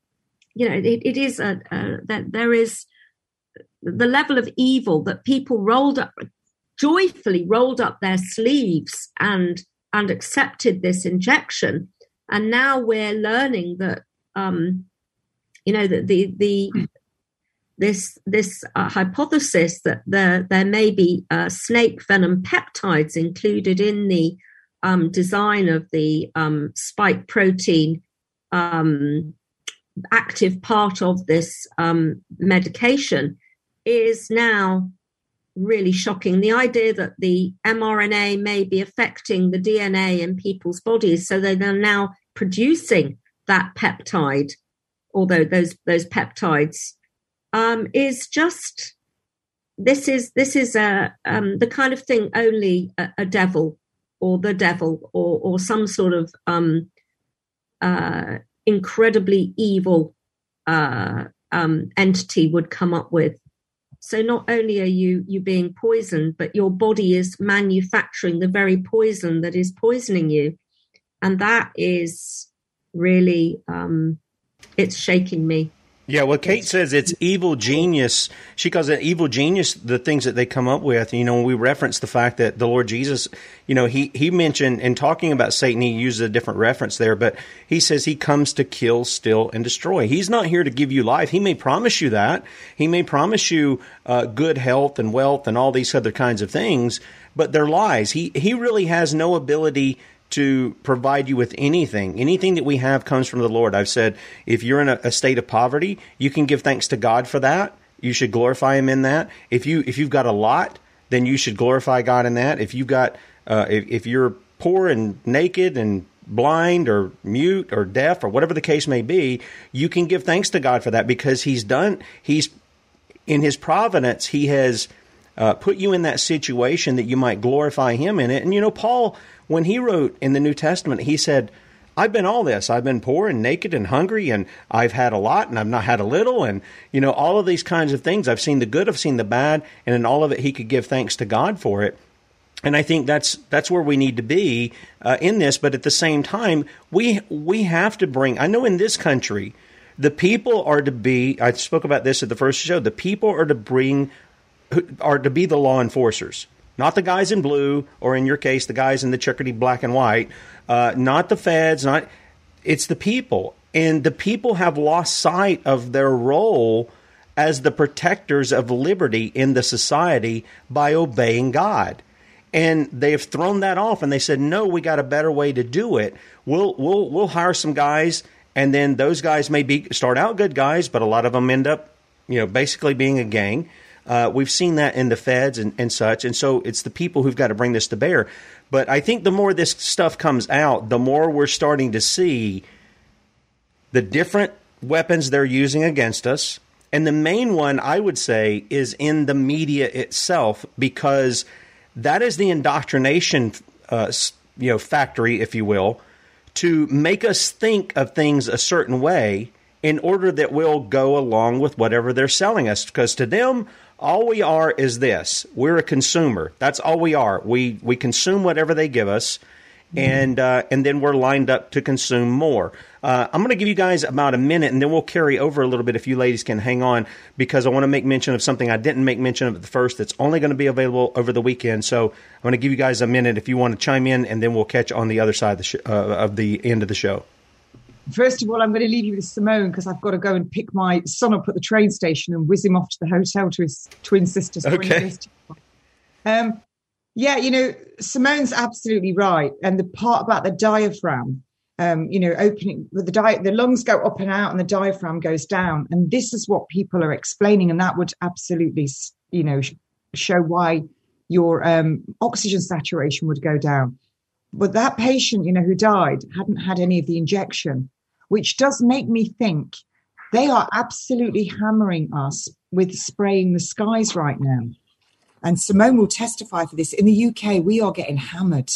you know it, it is a, a that there is the level of evil that people rolled up joyfully rolled up their sleeves and and accepted this injection. And now we're learning that um, you know that the the this this uh, hypothesis that there there may be uh, snake venom peptides included in the um, design of the um, spike protein um, active part of this um, medication is now really shocking. The idea that the mRNA may be affecting the DNA in people's bodies, so they're now producing that peptide, although those those peptides, um, is just this is this is a um, the kind of thing only a, a, devil or the devil or or some sort of um, uh, incredibly evil uh, um, entity would come up with. So not only are you you being poisoned, but your body is manufacturing the very poison that is poisoning you, and that is really um, it's shaking me. Yeah, well, Kate says it's evil genius. She calls it evil genius, the things that they come up with. You know, we reference the fact that the Lord Jesus, you know, he, he mentioned in talking about Satan, he uses a different reference there, but he says he comes to kill, steal, and destroy. He's not here to give you life. He may promise you that. He may promise you uh, good health and wealth and all these other kinds of things, but they're lies. He, he really has no ability to provide you with anything. Anything that we have comes from the Lord. I've said if you're in a, a, state of poverty, you can give thanks to God for that. You should glorify Him in that. If you if you've got a lot, then you should glorify God in that. If you've got uh, if, if you're poor and naked and blind or mute or deaf or whatever the case may be, you can give thanks to God for that because He's done. He's in His providence. He has. Uh, put you in that situation that you might glorify him in it. And you know, Paul when he wrote in the New Testament, he said, I've been all this. I've been poor and naked and hungry, and I've had a lot and I've not had a little, and you know all of these kinds of things. I've seen the good, I've seen the bad, and in all of it, he could give thanks to God for it. And I think that's that's where we need to be uh, in this. But at the same time, we we have to bring. I know in this country, the people are to be. I spoke about this at the first show. The people are to bring are to be the law enforcers not the guys in blue, or in your case, the guys in the checkered black and white, uh, not the feds, not it's the people, and the people have lost sight of their role as the protectors of liberty in the society by obeying God. And they've thrown that off and they said, no, we got a better way to do it. We'll, we'll, we'll hire some guys and then those guys may be start out good guys, but a lot of them end up, you know, basically being a gang. Uh, we've seen that in the feds and, and such. And so it's the people who've got to bring this to bear. But I think the more this stuff comes out, the more we're starting to see the different weapons they're using against us. And the main one, I would say, is in the media itself, because that is the indoctrination, uh, you know, factory, if you will, to make us think of things a certain way in order that we'll go along with whatever they're selling us. Because to them, all we are is this. We're a consumer. That's all we are. We we consume whatever they give us and uh, and then we're lined up to consume more. Uh, i'm going to give you guys about a minute and then we'll carry over a little bit if you ladies can hang on because i want to make mention of something i didn't make mention of at the first that's only going to be available over the weekend. So i'm going to give you guys a minute if you want to chime in and then we'll catch on the other side of the, sh- uh, of the end of the show First of all, I'm going to leave you with Simone because I've got to go and pick my son up at the train station and whiz him off to the hotel to his twin sisters. Okay. Um, yeah, you know, Simone's absolutely right. And the part about the diaphragm, um, you know, opening the di- the lungs go up and out and the diaphragm goes down. And this is what people are explaining. And that would absolutely, you know, show why your um, oxygen saturation would go down. But that patient, you know, who died hadn't had any of the injection which does make me think they are absolutely hammering us with spraying the skies right now. And Simone will testify for this. In the UK, we are getting hammered.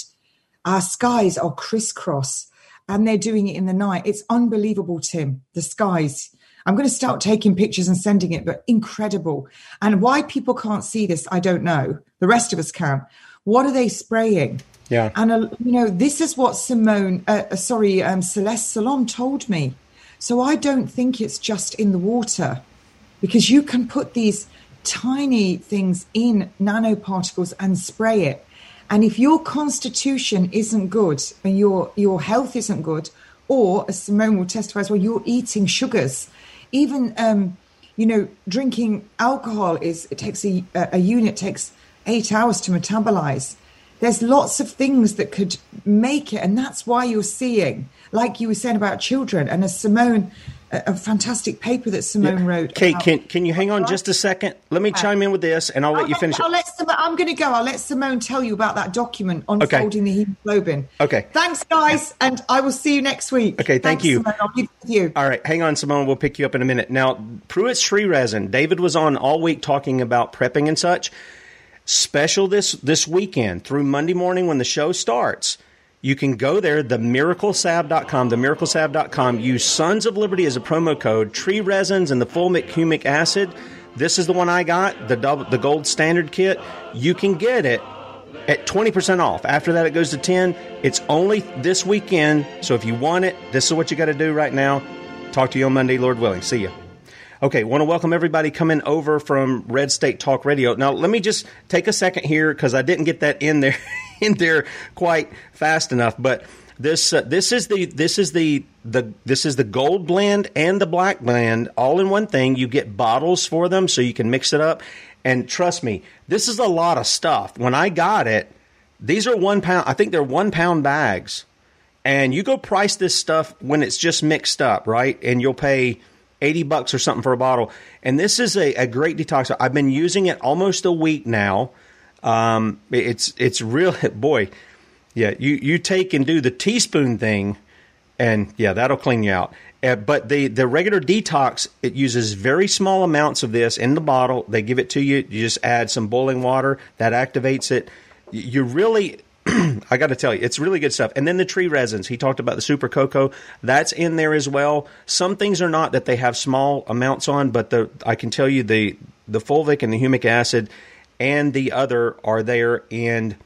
Our skies are crisscross and they're doing it in the night. It's unbelievable, Tim, the skies. I'm going to start taking pictures and sending it, but incredible. And why people can't see this, I don't know. The rest of us can. What are they spraying? Yeah. And, uh, you know, this is what Simone, uh, uh, sorry, um, Celeste Solum told me. So I don't think it's just in the water because you can put these tiny things in nanoparticles and spray it. And if your constitution isn't good and your, your health isn't good, or as Simone will testify as well, you're eating sugars, even, um, you know, drinking alcohol is, it takes a, a unit takes eight hours to metabolize there's lots of things that could make it. And that's why you're seeing, like you were saying about children, and as Simone, a, a fantastic paper that Simone yeah. wrote. Kate, can, can you hang on just a second? Let me chime in with this and I'll, I'll let you finish. I'll let Simone, I'm going to go. I'll let Simone tell you about that document on okay. folding the hemoglobin. Okay. Thanks, guys. And I will see you next week. Okay, thank Thanks, you. Simone. I'll leave with you. All right, hang on, Simone. We'll pick you up in a minute. Now, Pruitt tree resin. David was on all week talking about prepping and such special this this weekend through Monday morning when the show starts. You can go there, themiraclesalve.com, themiraclesalve.com, use Sons of Liberty as a promo code, tree resins and the fulvic humic acid. This is the one I got, the double, the gold standard kit. You can get it at 20% off. After that, it goes to 10. It's only this weekend. So if you want it, this is what you got to do right now. Talk to you on Monday, Lord willing. See you. Okay, want to welcome everybody coming over from Red State Talk Radio. Now, let me just take a second here because I didn't get that in there in there quite fast enough. But this uh, this is the this is the the this is the gold blend and the black blend all in one thing. You get bottles for them so you can mix it up. And trust me, this is a lot of stuff. When I got it, these are one pound. I think they're one pound bags, and you go price this stuff when it's just mixed up, right? And you'll pay eighty bucks or something for a bottle. And this is a, a great detox. I've been using it almost a week now. Um, it's it's real boy. Yeah, you you take and do the teaspoon thing, and yeah, that'll clean you out. Uh, but the the regular detox it uses very small amounts of this in the bottle. They give it to you. You just add some boiling water that activates it. You really. I got to tell you, it's really good stuff. And then the tree resins. He talked about the super cocoa. That's in there as well. Some things are not that they have small amounts on, but the I can tell you the the fulvic and the humic acid and the other are there, and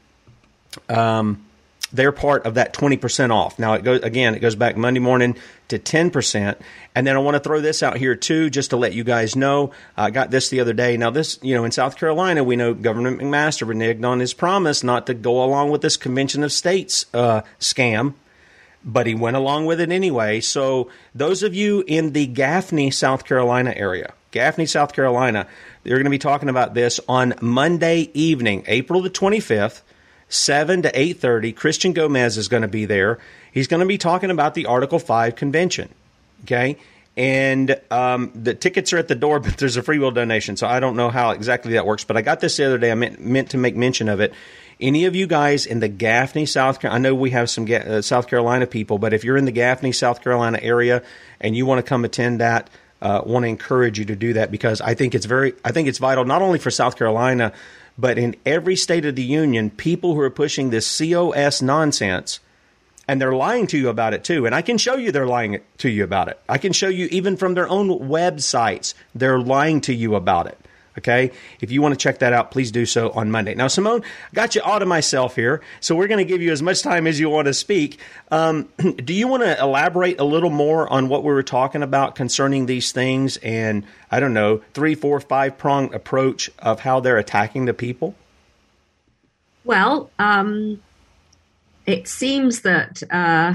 um, they're part of that 20% off. Now, it goes again, it goes back Monday morning to 10%. And then I want to throw this out here too, just to let you guys know. I got this the other day. Now, this, you know, in South Carolina, we know Governor McMaster reneged on his promise not to go along with this Convention of States uh, scam, but he went along with it anyway. So, those of you in the Gaffney, South Carolina area, Gaffney, South Carolina, they're going to be talking about this on Monday evening, April the 25th, 7 to 8:30. Christian Gomez is going to be there. He's going to be talking about the Article 5 convention. Okay? And um, the tickets are at the door, but there's a free will donation. So I don't know how exactly that works. But I got this the other day. I meant, meant to make mention of it. Any of you guys in the Gaffney, South Carolina, I know we have some uh, South Carolina people, but if you're in the Gaffney, South Carolina area and you want to come attend that, uh, want to encourage you to do that because I think it's very, I think it's vital not only for South Carolina, but in every state of the union, people who are pushing this COS nonsense, and they're lying to you about it too. And I can show you they're lying to you about it. I can show you even from their own websites, they're lying to you about it. Okay. If you want to check that out, please do so on Monday. Now, Simone, I got you all to myself here. So we're going to give you as much time as you want to speak. Um, do you want to elaborate a little more on what we were talking about concerning these things and, I don't know, three, four, five prong approach of how they're attacking the people? Well, um, it seems that, uh,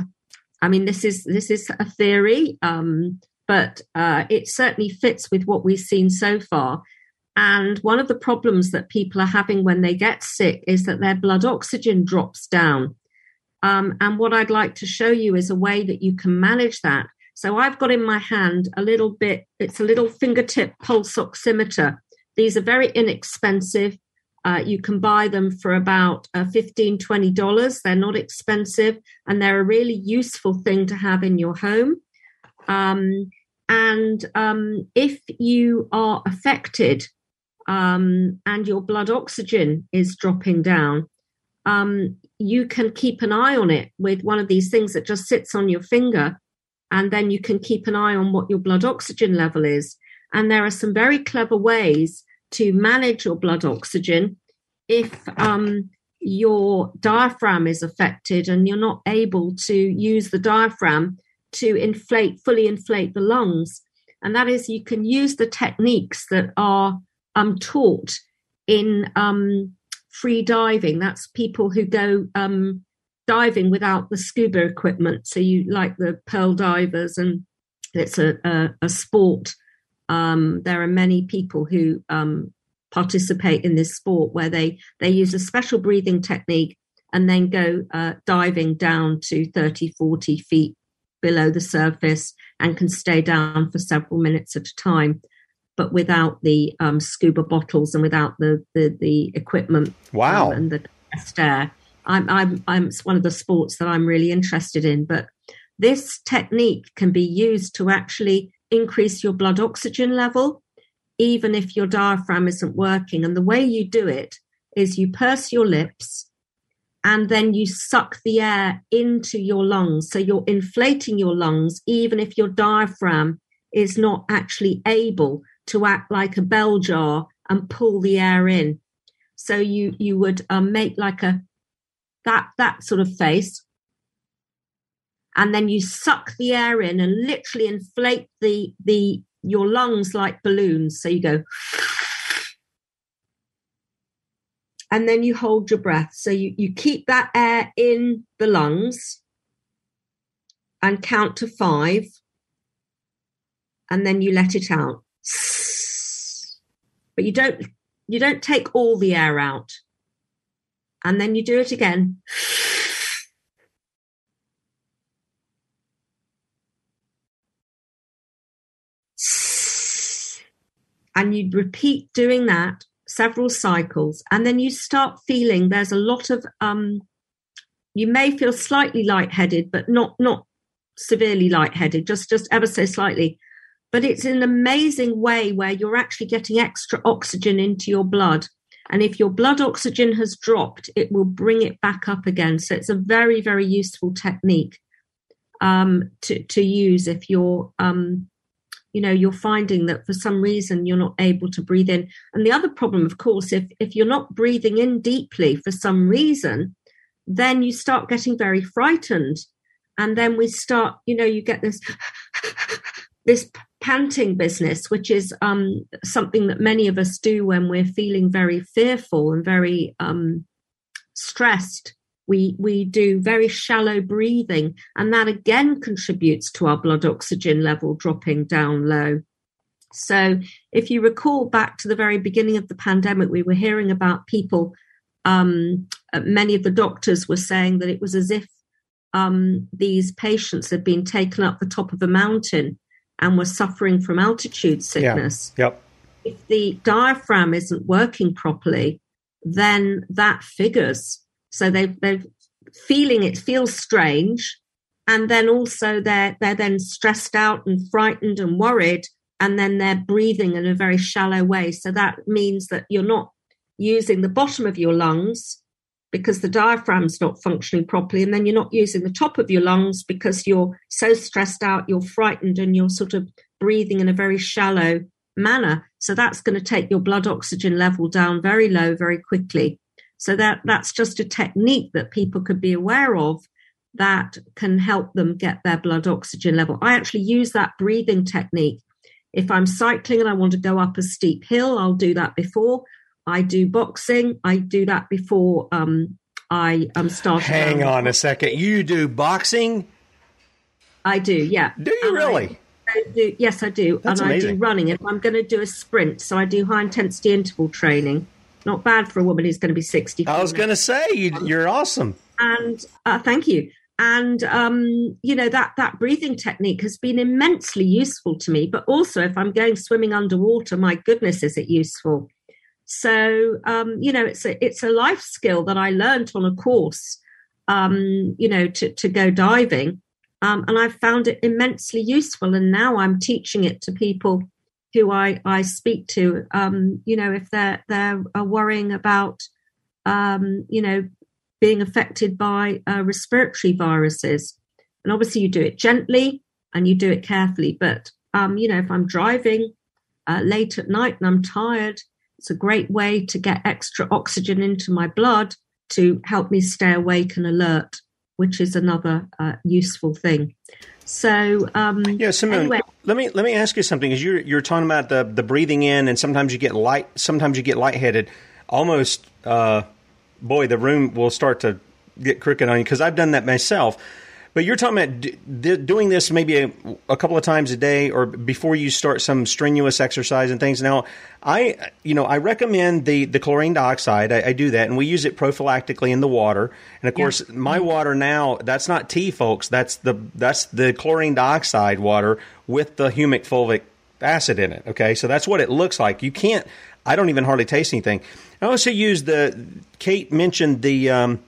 I mean, this is, this is a theory, um, but uh, it certainly fits with what we've seen so far and one of the problems that people are having when they get sick is that their blood oxygen drops down. Um, and what I'd like to show you is a way that you can manage that. So I've got in my hand a little bit, it's a little fingertip pulse oximeter. These are very inexpensive. Uh, you can buy them for about uh, $15, $20. They're not expensive and they're a really useful thing to have in your home. Um, and um, if you are affected um, and your blood oxygen is dropping down, um, you can keep an eye on it with one of these things that just sits on your finger. And then you can keep an eye on what your blood oxygen level is. And there are some very clever ways to manage your blood oxygen if um, your diaphragm is affected and you're not able to use the diaphragm to inflate, fully inflate the lungs. And that is, you can use the techniques that are um, taught in um, free diving. That's people who go um, diving without the scuba equipment. So you like the pearl divers, and it's a, a, a sport. Um, there are many people who um, participate in this sport where they they use a special breathing technique and then go uh, diving down to 30, 40 feet below the surface and can stay down for several minutes at a time but without the um, scuba bottles and without the the, the equipment. Wow! Um, and the air. I'm, I'm, I'm, it's one of the sports that I'm really interested in. But this technique can be used to actually increase your blood oxygen level, even if your diaphragm isn't working. And the way you do it is you purse your lips and then you suck the air into your lungs. So you're inflating your lungs, even if your diaphragm is not actually able to act like a bell jar and pull the air in. So you you would um, make like a that that sort of face, and then you suck the air in and literally inflate the the your lungs like balloons. So you go and then you hold your breath. So you, you keep that air in the lungs and count to five, and then you let it out. But you don't you don't take all the air out. And then you do it again. You repeat doing that several cycles, and then you start feeling there's a lot of um, you may feel slightly lightheaded, but not not severely lightheaded, just just ever so slightly. But it's an amazing way where you're actually getting extra oxygen into your blood. And if your blood oxygen has dropped, it will bring it back up again. So it's a very, very useful technique um, to, to use if you're um, you know you're finding that for some reason you're not able to breathe in. And the other problem of course if if you're not breathing in deeply for some reason then you start getting very frightened. And then we start you know you get this this panting business which is um, something that many of us do when we're feeling very fearful and very um, stressed we we do very shallow breathing and that again contributes to our blood oxygen level dropping down low. So if you recall back to the very beginning of the pandemic we were hearing about people um, many of the doctors were saying that it was as if um, these patients had been taken up the top of a mountain and were suffering from altitude sickness. Yeah. yep. If the diaphragm isn't working properly then that figures so they they're feeling it feels strange, and then also they're they're then stressed out and frightened and worried, and then they're breathing in a very shallow way. So that means that you're not using the bottom of your lungs because the diaphragm's not functioning properly, and then you're not using the top of your lungs because you're so stressed out, you're frightened, and you're sort of breathing in a very shallow manner. So that's going to take your blood oxygen level down very low very quickly. So that that's just a technique that people could be aware of that can help them get their blood oxygen level. I actually use that breathing technique. If I'm cycling and I want to go up a steep hill, I'll do that before. I do boxing. I do that before um, I um, start. Hang on a second. You do boxing? I do, yeah. Do you and really? I do, yes, I do. That's and amazing. I do running. If I'm going to do a sprint, so I do high intensity interval training not bad for a woman who's going to be 60. I was going to say, you, are awesome. And uh, thank you. And, um, you know, that, that breathing technique has been immensely useful to me. But also, if I'm going swimming underwater, my goodness, is it useful? So, um, you know, it's a, it's a life skill that I learned on a course, um, you know, to, to go diving. Um, and I've found it immensely useful. And now I'm teaching it to people who I, I speak to, um, you know, if they're they're worrying about, um, you know, being affected by uh, respiratory viruses, and obviously you do it gently and you do it carefully. But um, you know, if I'm driving uh, late at night and I'm tired, it's a great way to get extra oxygen into my blood to help me stay awake and alert, which is another uh, useful thing. So um, yeah, Simone, anyway. let me let me ask you something. Because you're you're talking about the the breathing in, and sometimes you get light, sometimes you get lightheaded. Almost, uh, boy, the room will start to get crooked on you because I've done that myself. But you're talking about d- d- doing this maybe a, a, couple of times a day or before you start some strenuous exercise and things. Now, I you know I recommend the the chlorine dioxide. I, I do that, and we use it prophylactically in the water. And of course, yeah. my water now that's not tea, folks. That's the that's the chlorine dioxide water with the humic fulvic acid in it. Okay, so that's what it looks like. You can't. I don't even hardly taste anything. I also use the. Kate mentioned the. Um,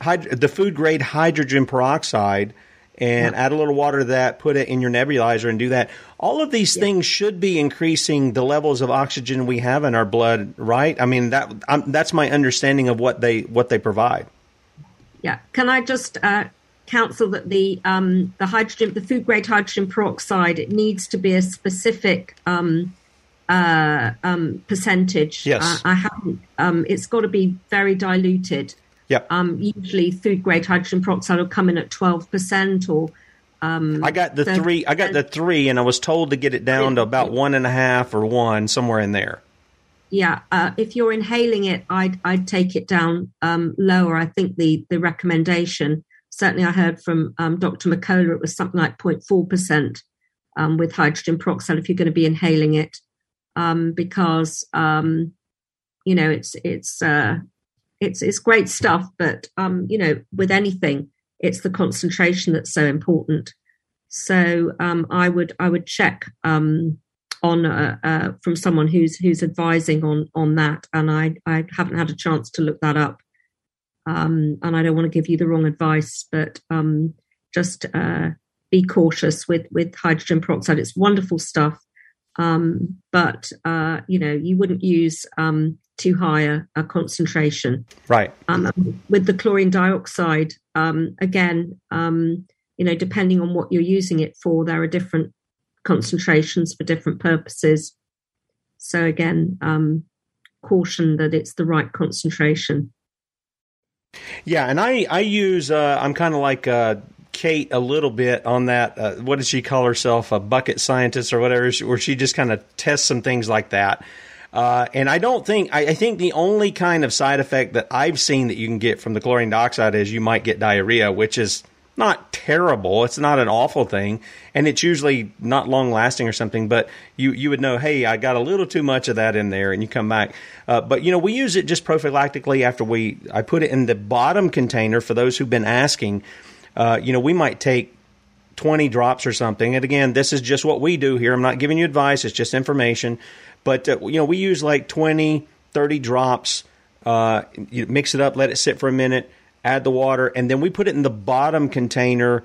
hyd- the food grade hydrogen peroxide and yeah. add a little water to that, put it in your nebulizer and do that. All of these yeah. things should be increasing the levels of oxygen we have in our blood, right? I mean that I'm, that's my understanding of what they what they provide. Yeah. Can I just uh, counsel that the um, the hydrogen, the food grade hydrogen peroxide, it needs to be a specific um, uh, um, percentage. Yes. Uh, I haven't. Um, it's got to be very diluted. Yep. Um, usually, food grade hydrogen peroxide will come in at twelve percent or. Um, I got the three. I got the three, and I was told to get it down to about one and a half or one, somewhere in there. Yeah, uh, if you're inhaling it, I'd I'd take it down um, lower. I think the the recommendation. Certainly, I heard from um, Dr. McCullough it was something like 0.4 percent um, with hydrogen peroxide if you're going to be inhaling it, um, because um, you know it's it's uh, it's it's great stuff. But um, you know, with anything, it's the concentration that's so important. So I would I would check on uh, uh, from someone who's who's advising on on that, and I I haven't had a chance to look that up, um, and I don't want to give you the wrong advice, but um, just uh, be cautious with with hydrogen peroxide. It's wonderful stuff, um, but uh, you know you wouldn't use um, too high a, a concentration. Right. Um, with the chlorine dioxide, um, again, you know, depending on what you're using it for, there are different concentrations for different purposes. So again, um, caution that it's the right concentration. Yeah, and I I use uh, I'm kind of like uh, Kate a little bit on that. Uh, what does she call herself? A bucket scientist or whatever, where she just kind of tests some things like that. Uh, and I don't think I, I, think the only kind of side effect that I've seen that you can get from the chlorine dioxide is you might get diarrhea, which is not terrible. It's not an awful thing, and it's usually not long lasting or something. But you you would know, hey, I got a little too much of that in there, and you come back. Uh, but you know, we use it just prophylactically after we. I put it in the bottom container for those who've been asking. Uh, you know, we might take 20 drops or something. And again, this is just what we do here. I'm not giving you advice, it's just information. But, uh, you know, we use like 20, 30 drops. Uh, you mix it up, let it sit for a minute add the water, and then we put it in the bottom container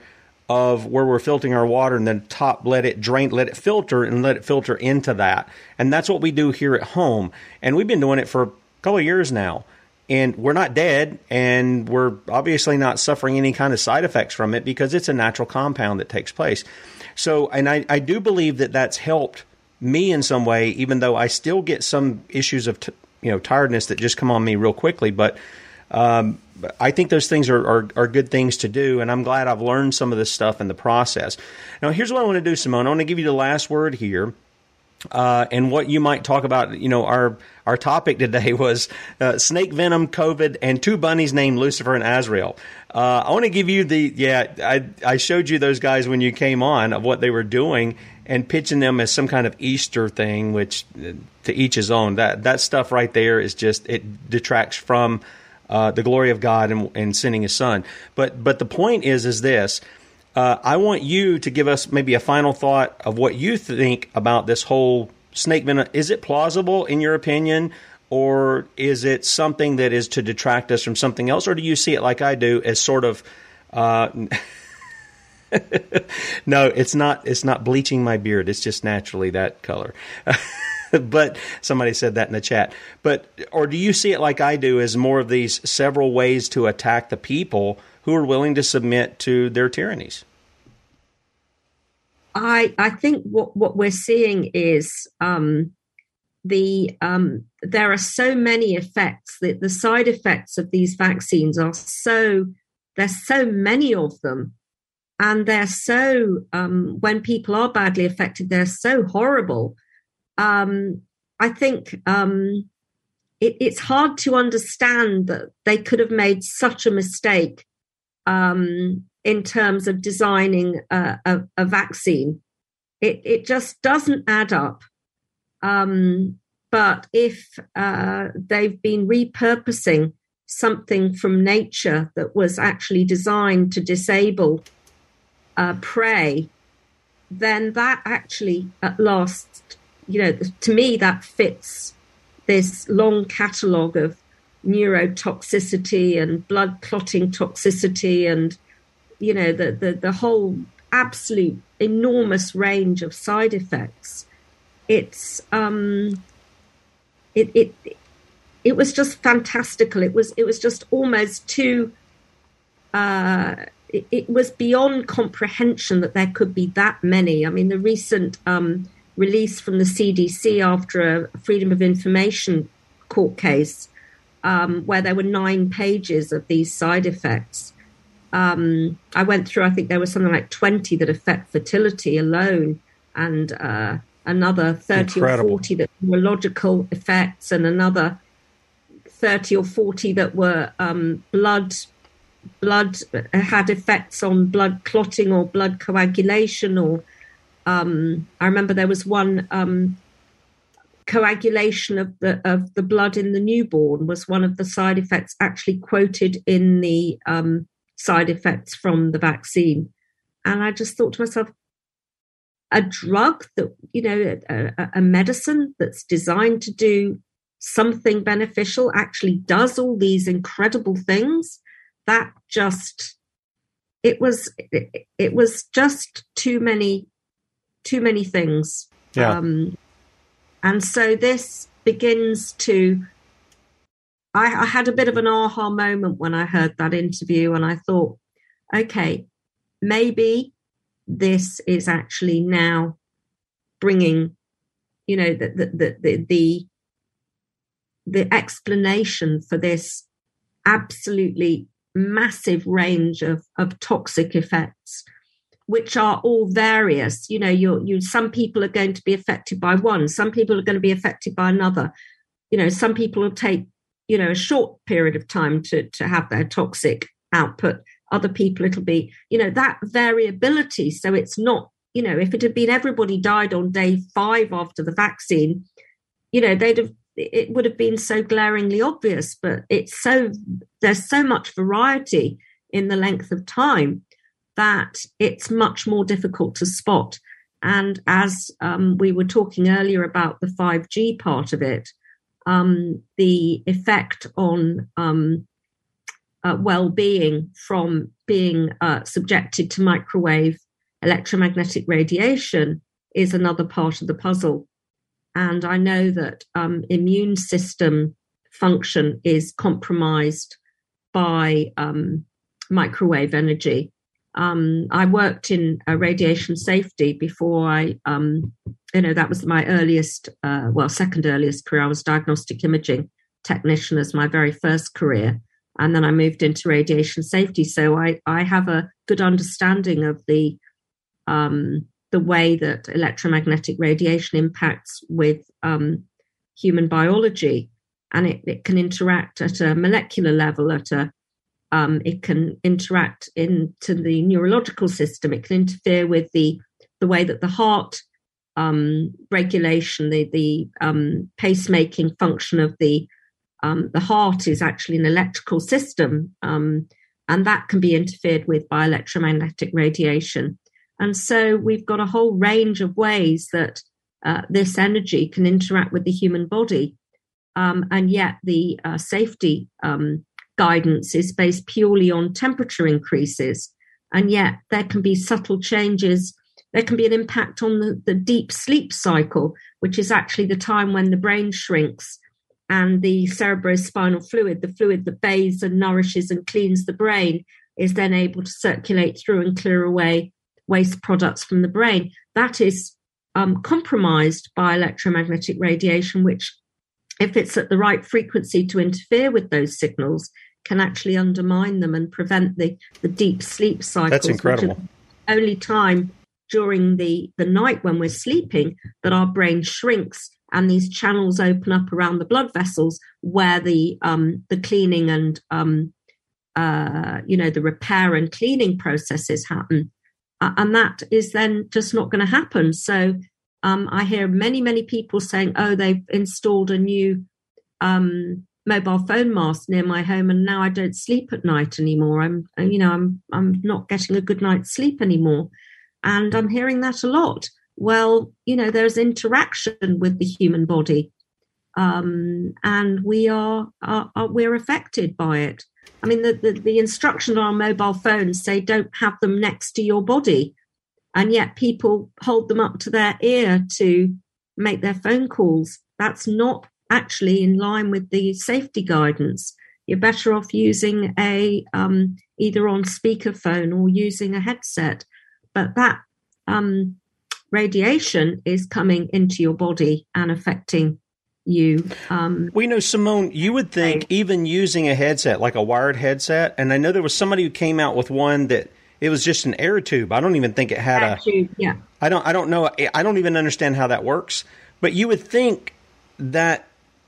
of where we're filtering our water, and then top let it drain, let it filter, and let it filter into that. And that's what we do here at home. And we've been doing it for a couple of years now. And we're not dead, and we're obviously not suffering any kind of side effects from it because it's a natural compound that takes place. So, and I, I do believe that that's helped me in some way, even though I still get some issues of t- you know tiredness that just come on me real quickly. But um, I think those things are, are, are, good things to do, and I'm glad I've learned some of this stuff in the process. Now, here's what I want to do, Simone. I want to give you the last word here. Uh, and what you might talk about, you know, our our topic today was uh, snake venom, COVID, and two bunnies named Lucifer and Azrael. Uh, I want to give you the yeah. I I showed you those guys when you came on of what they were doing and pitching them as some kind of Easter thing, which uh, to each his own. That that stuff right there is just it detracts from uh, the glory of God and, and, sending His Son. But but the point is is this. Uh, I want you to give us maybe a final thought of what you think about this whole snake venom. Is it plausible in your opinion, or is it something that is to detract us from something else, or do you see it like I do as sort of? Uh, no, it's not. It's not bleaching my beard. It's just naturally that color. but somebody said that in the chat. But or do you see it like I do as more of these several ways to attack the people who are willing to submit to their tyrannies? I I think what what we're seeing is um, the um, there are so many effects that the side effects of these vaccines are so there's so many of them and they're so um, when people are badly affected they're so horrible um, I think um, it, it's hard to understand that they could have made such a mistake um, in terms of designing a, a, a vaccine. It, it, just doesn't add up. Um, but if uh, they've been repurposing something from nature that was actually designed to disable uh, prey, then that actually at last you know, to me, that fits this long catalogue of neurotoxicity and blood clotting toxicity and, you know, the, the, the whole absolute enormous range of side effects. It's, um, it, it, it was just fantastical. It was, it was just almost too, uh, it, it, was beyond comprehension that there could be that many. I mean, the recent um, release from the CDC after a Freedom of Information court case, um, where there were nine pages of these side effects. Um, I went through, I think there was something like 20 that affect fertility alone, and uh, another 30 Incredible. or 40 that were logical effects, and another 30 or 40 that were um, blood blood had effects on blood clotting or blood coagulation or um, I remember there was one um, coagulation of the of the blood in the newborn was one of the side effects actually quoted in the um, side effects from the vaccine, and I just thought to myself, a drug that you know a, a medicine that's designed to do something beneficial actually does all these incredible things that just it was it, it was just too many too many things yeah. Um, and so this begins to I, I had a bit of an aha moment when i heard that interview and i thought okay maybe this is actually now bringing you know the the the, the, the explanation for this absolutely massive range of, of toxic effects which are all various. You know you you some people are going to be affected by one some people are going to be affected by another. You know some people will take you know a short period of time to to have their toxic output. Other people it'll be you know that variability. So it's not you know if it had been everybody died on day 5 after the vaccine you know they'd have it would have been so glaringly obvious, but it's so there's so much variety in the length of time that it's much more difficult to spot. And as um, we were talking earlier about the 5G part of it, um, the effect on um, uh, well-being from being uh, subjected to microwave electromagnetic radiation is another part of the puzzle. And I know that um, immune system function is compromised by um, microwave energy. Um, I worked in uh, radiation safety before I, um, you know, that was my earliest, uh, well, second earliest career. I was diagnostic imaging technician as my very first career. And then I moved into radiation safety. So I, I have a good understanding of the um, the way that electromagnetic radiation impacts with um, human biology, and it, it, can interact at a molecular level. At a um, it can interact into the neurological system. It can interfere with the the way that the heart um, regulation, the the um, pacemaking function of the um, the heart is actually an electrical system, um, and that can be interfered with by electromagnetic radiation. And so we've got a whole range of ways that uh, this energy can interact with the human body. Um, and yet the uh, safety um, guidance is based purely on temperature increases. And yet there can be subtle changes. There can be an impact on the, the deep sleep cycle, which is actually the time when the brain shrinks and the cerebrospinal fluid, the fluid that bathes and nourishes and cleans the brain, is then able to circulate through and clear away waste products from the brain, that is um, compromised by electromagnetic radiation, which, if it's at the right frequency to interfere with those signals, can actually undermine them and prevent the, the deep sleep cycles. That's incredible. Only time during the, the night when we're sleeping that our brain shrinks and these channels open up around the blood vessels where the um, the cleaning and um, uh, you know the repair and cleaning processes happen uh, and that is then just not going to happen. So um, I hear many, many people saying, "Oh, they've installed a new um, mobile phone mast near my home, and now I don't sleep at night anymore. I'm, uh, you know, I'm I'm not getting a good night's sleep anymore." And I'm hearing that a lot. Well, you know, there's interaction with the human body, um, and we are, are, are we're affected by it. I mean, the, the, the instructions on mobile phones say don't have them next to your body. And yet people hold them up to their ear to make their phone calls. That's not actually in line with the safety guidance. you're better off using a um, either on speakerphone or using a headset. But that um, radiation is coming into your body and affecting you. Um, we know Simone. You would think right. even using a headset, like a wired headset, and I know there was somebody who came out with one that it was just an air tube. I don't even think it had air a. Tube, yeah. I don't. I don't know. I don't even understand how that works. But you would think that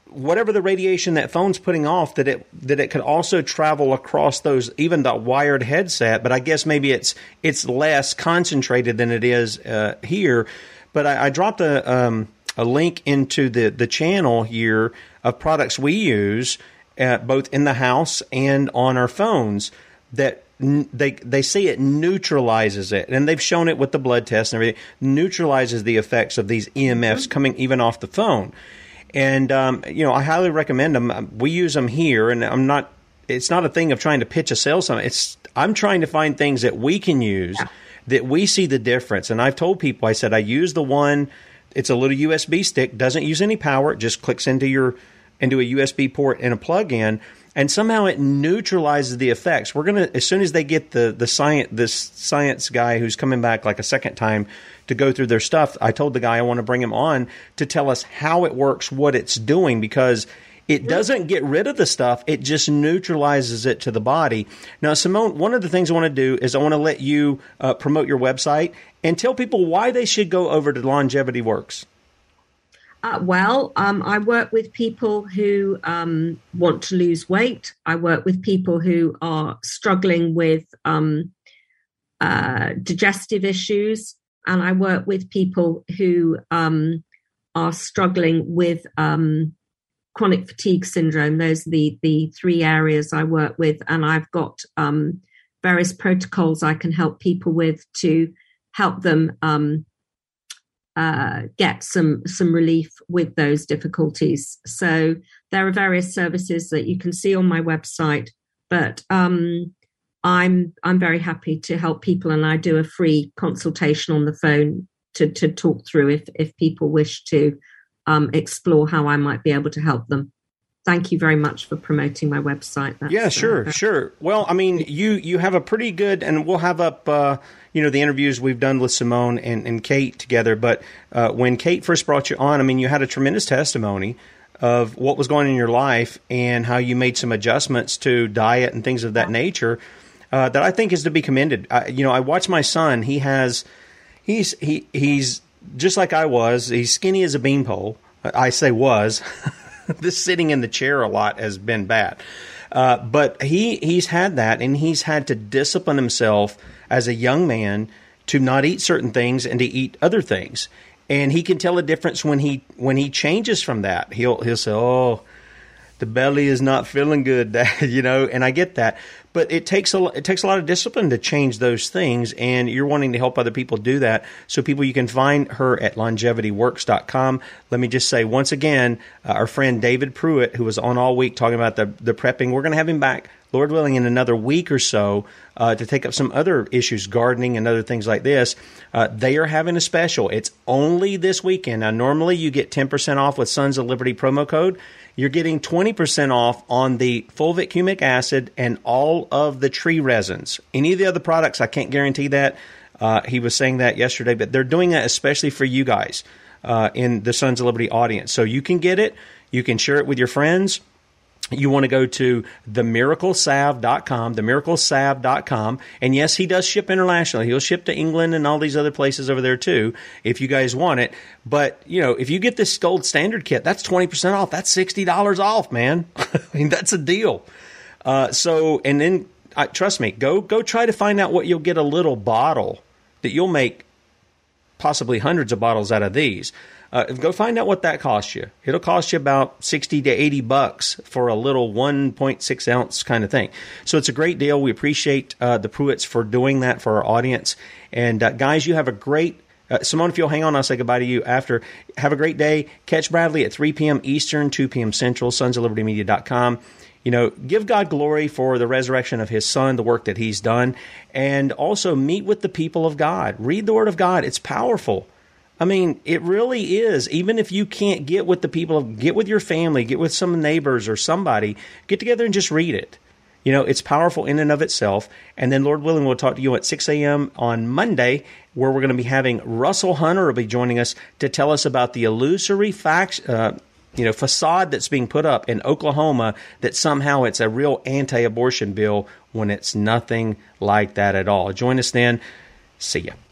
whatever the radiation that phone's putting off that it that it could also travel across those even the wired headset but i guess maybe it's it's less concentrated than it is uh, here but I, I dropped a um, a link into the the channel here of products we use uh, both in the house and on our phones that they they say it neutralizes it, and they've shown it with the blood test and everything. Neutralizes the effects of these EMFs coming even off the phone, and um, you know I highly recommend them. We use them here, and I'm not. It's not a thing of trying to pitch a sales. It's I'm trying to find things that we can use yeah. that we see the difference. And I've told people I said I use the one. It's a little USB stick, doesn't use any power, it just clicks into your into a USB port and a plug in and somehow it neutralizes the effects. We're gonna as soon as they get the the science this science guy who's coming back like a second time to go through their stuff. I told the guy I want to bring him on to tell us how it works, what it's doing, because it doesn't get rid of the stuff; it just neutralizes it to the body. Now, Simone, one of the things I want to do is I want to let you uh, promote your website and tell people why they should go over to Longevity Works. Uh, well, um, I work with people who um, want to lose weight. I work with people who are struggling with um, uh, digestive issues. And I work with people who um, are struggling with um, chronic fatigue syndrome. Those are the, the three areas I work with. And I've got um, various protocols I can help people with to help them uh, get some some relief with those difficulties. So there are various services that you can see on my website, but um, I'm I'm very happy to help people, and I do a free consultation on the phone to to talk through if if people wish to um, explore how I might be able to help them thank you very much for promoting my website. That's, yeah, sure, uh, sure. Well, I mean, you you have a pretty good, and we'll have up, uh, you know, the interviews we've done with Simone and, and Kate together. But uh, when Kate first brought you on, I mean, you had a tremendous testimony of what was going on in your life and how you made some adjustments to diet and things of that nature. Uh, that I think is to be commended. you know, I watch my son. He has, he's he he's just like I was. He's skinny as a beanpole. I say was. this sitting in the chair a lot has been bad. Uh, but he he's had that, and he's had to discipline himself as a young man to not eat certain things and to eat other things. And he can tell a difference when he when he changes from that. He'll he'll say, "Oh, the belly is not feeling good," you know. And I get that, but it takes a it takes a lot of discipline to change those things and you're wanting to help other people do that. So people you can find her at longevityworks.com let me just say once again uh, our friend david pruitt who was on all week talking about the, the prepping we're going to have him back lord willing in another week or so uh, to take up some other issues gardening and other things like this. Uh, they are having a special. It's only this weekend. Now normally you get 10% off with sons of liberty promo code you're getting 20% off on the fulvic humic acid and all of the tree resins. Any of the other products, I can't guarantee that. Uh, he was saying that yesterday, but they're doing that especially for you guys uh, in the Sons of Liberty audience. So you can get it, you can share it with your friends you want to go to themiraclesalve.com, themiraclesalve.com. And yes, he does ship internationally. He'll ship to England and all these other places over there too, if you guys want it. But, you know, if you get this gold standard kit, that's 20% off. That's $60 off, man. I mean, that's a deal. Uh, so, and then, uh, trust me, go, go try to find out what you'll get a little bottle that you'll make possibly hundreds of bottles out of these. Uh, go find out what that costs you. It'll cost you about 60 to 80 bucks for a little 1.6 ounce kind of thing. So it's a great deal. We appreciate uh, the Pruitts for doing that for our audience. And uh, guys, you have a great uh, Simone, if you'll hang on, I'll say goodbye to you after. Have a great day. Catch Bradley at 3 p.m. Eastern, 2 p.m. Central, sons of liberty media.com. You know, give God glory for the resurrection of his son, the work that he's done, and also meet with the people of God. Read the word of God. It's powerful. I mean, it really is. Even if you can't get with the people, get with your family, get with some neighbors or somebody, get together and just read it. You know, it's powerful in and of itself. And then, Lord willing, we'll talk to you at 6 a.m. on Monday, where we're going to be having Russell Hunter will be joining us to tell us about the illusory facts, uh, you know, facade that's being put up in Oklahoma that somehow it's a real anti-abortion bill when it's nothing like that at all. Join us then. See ya.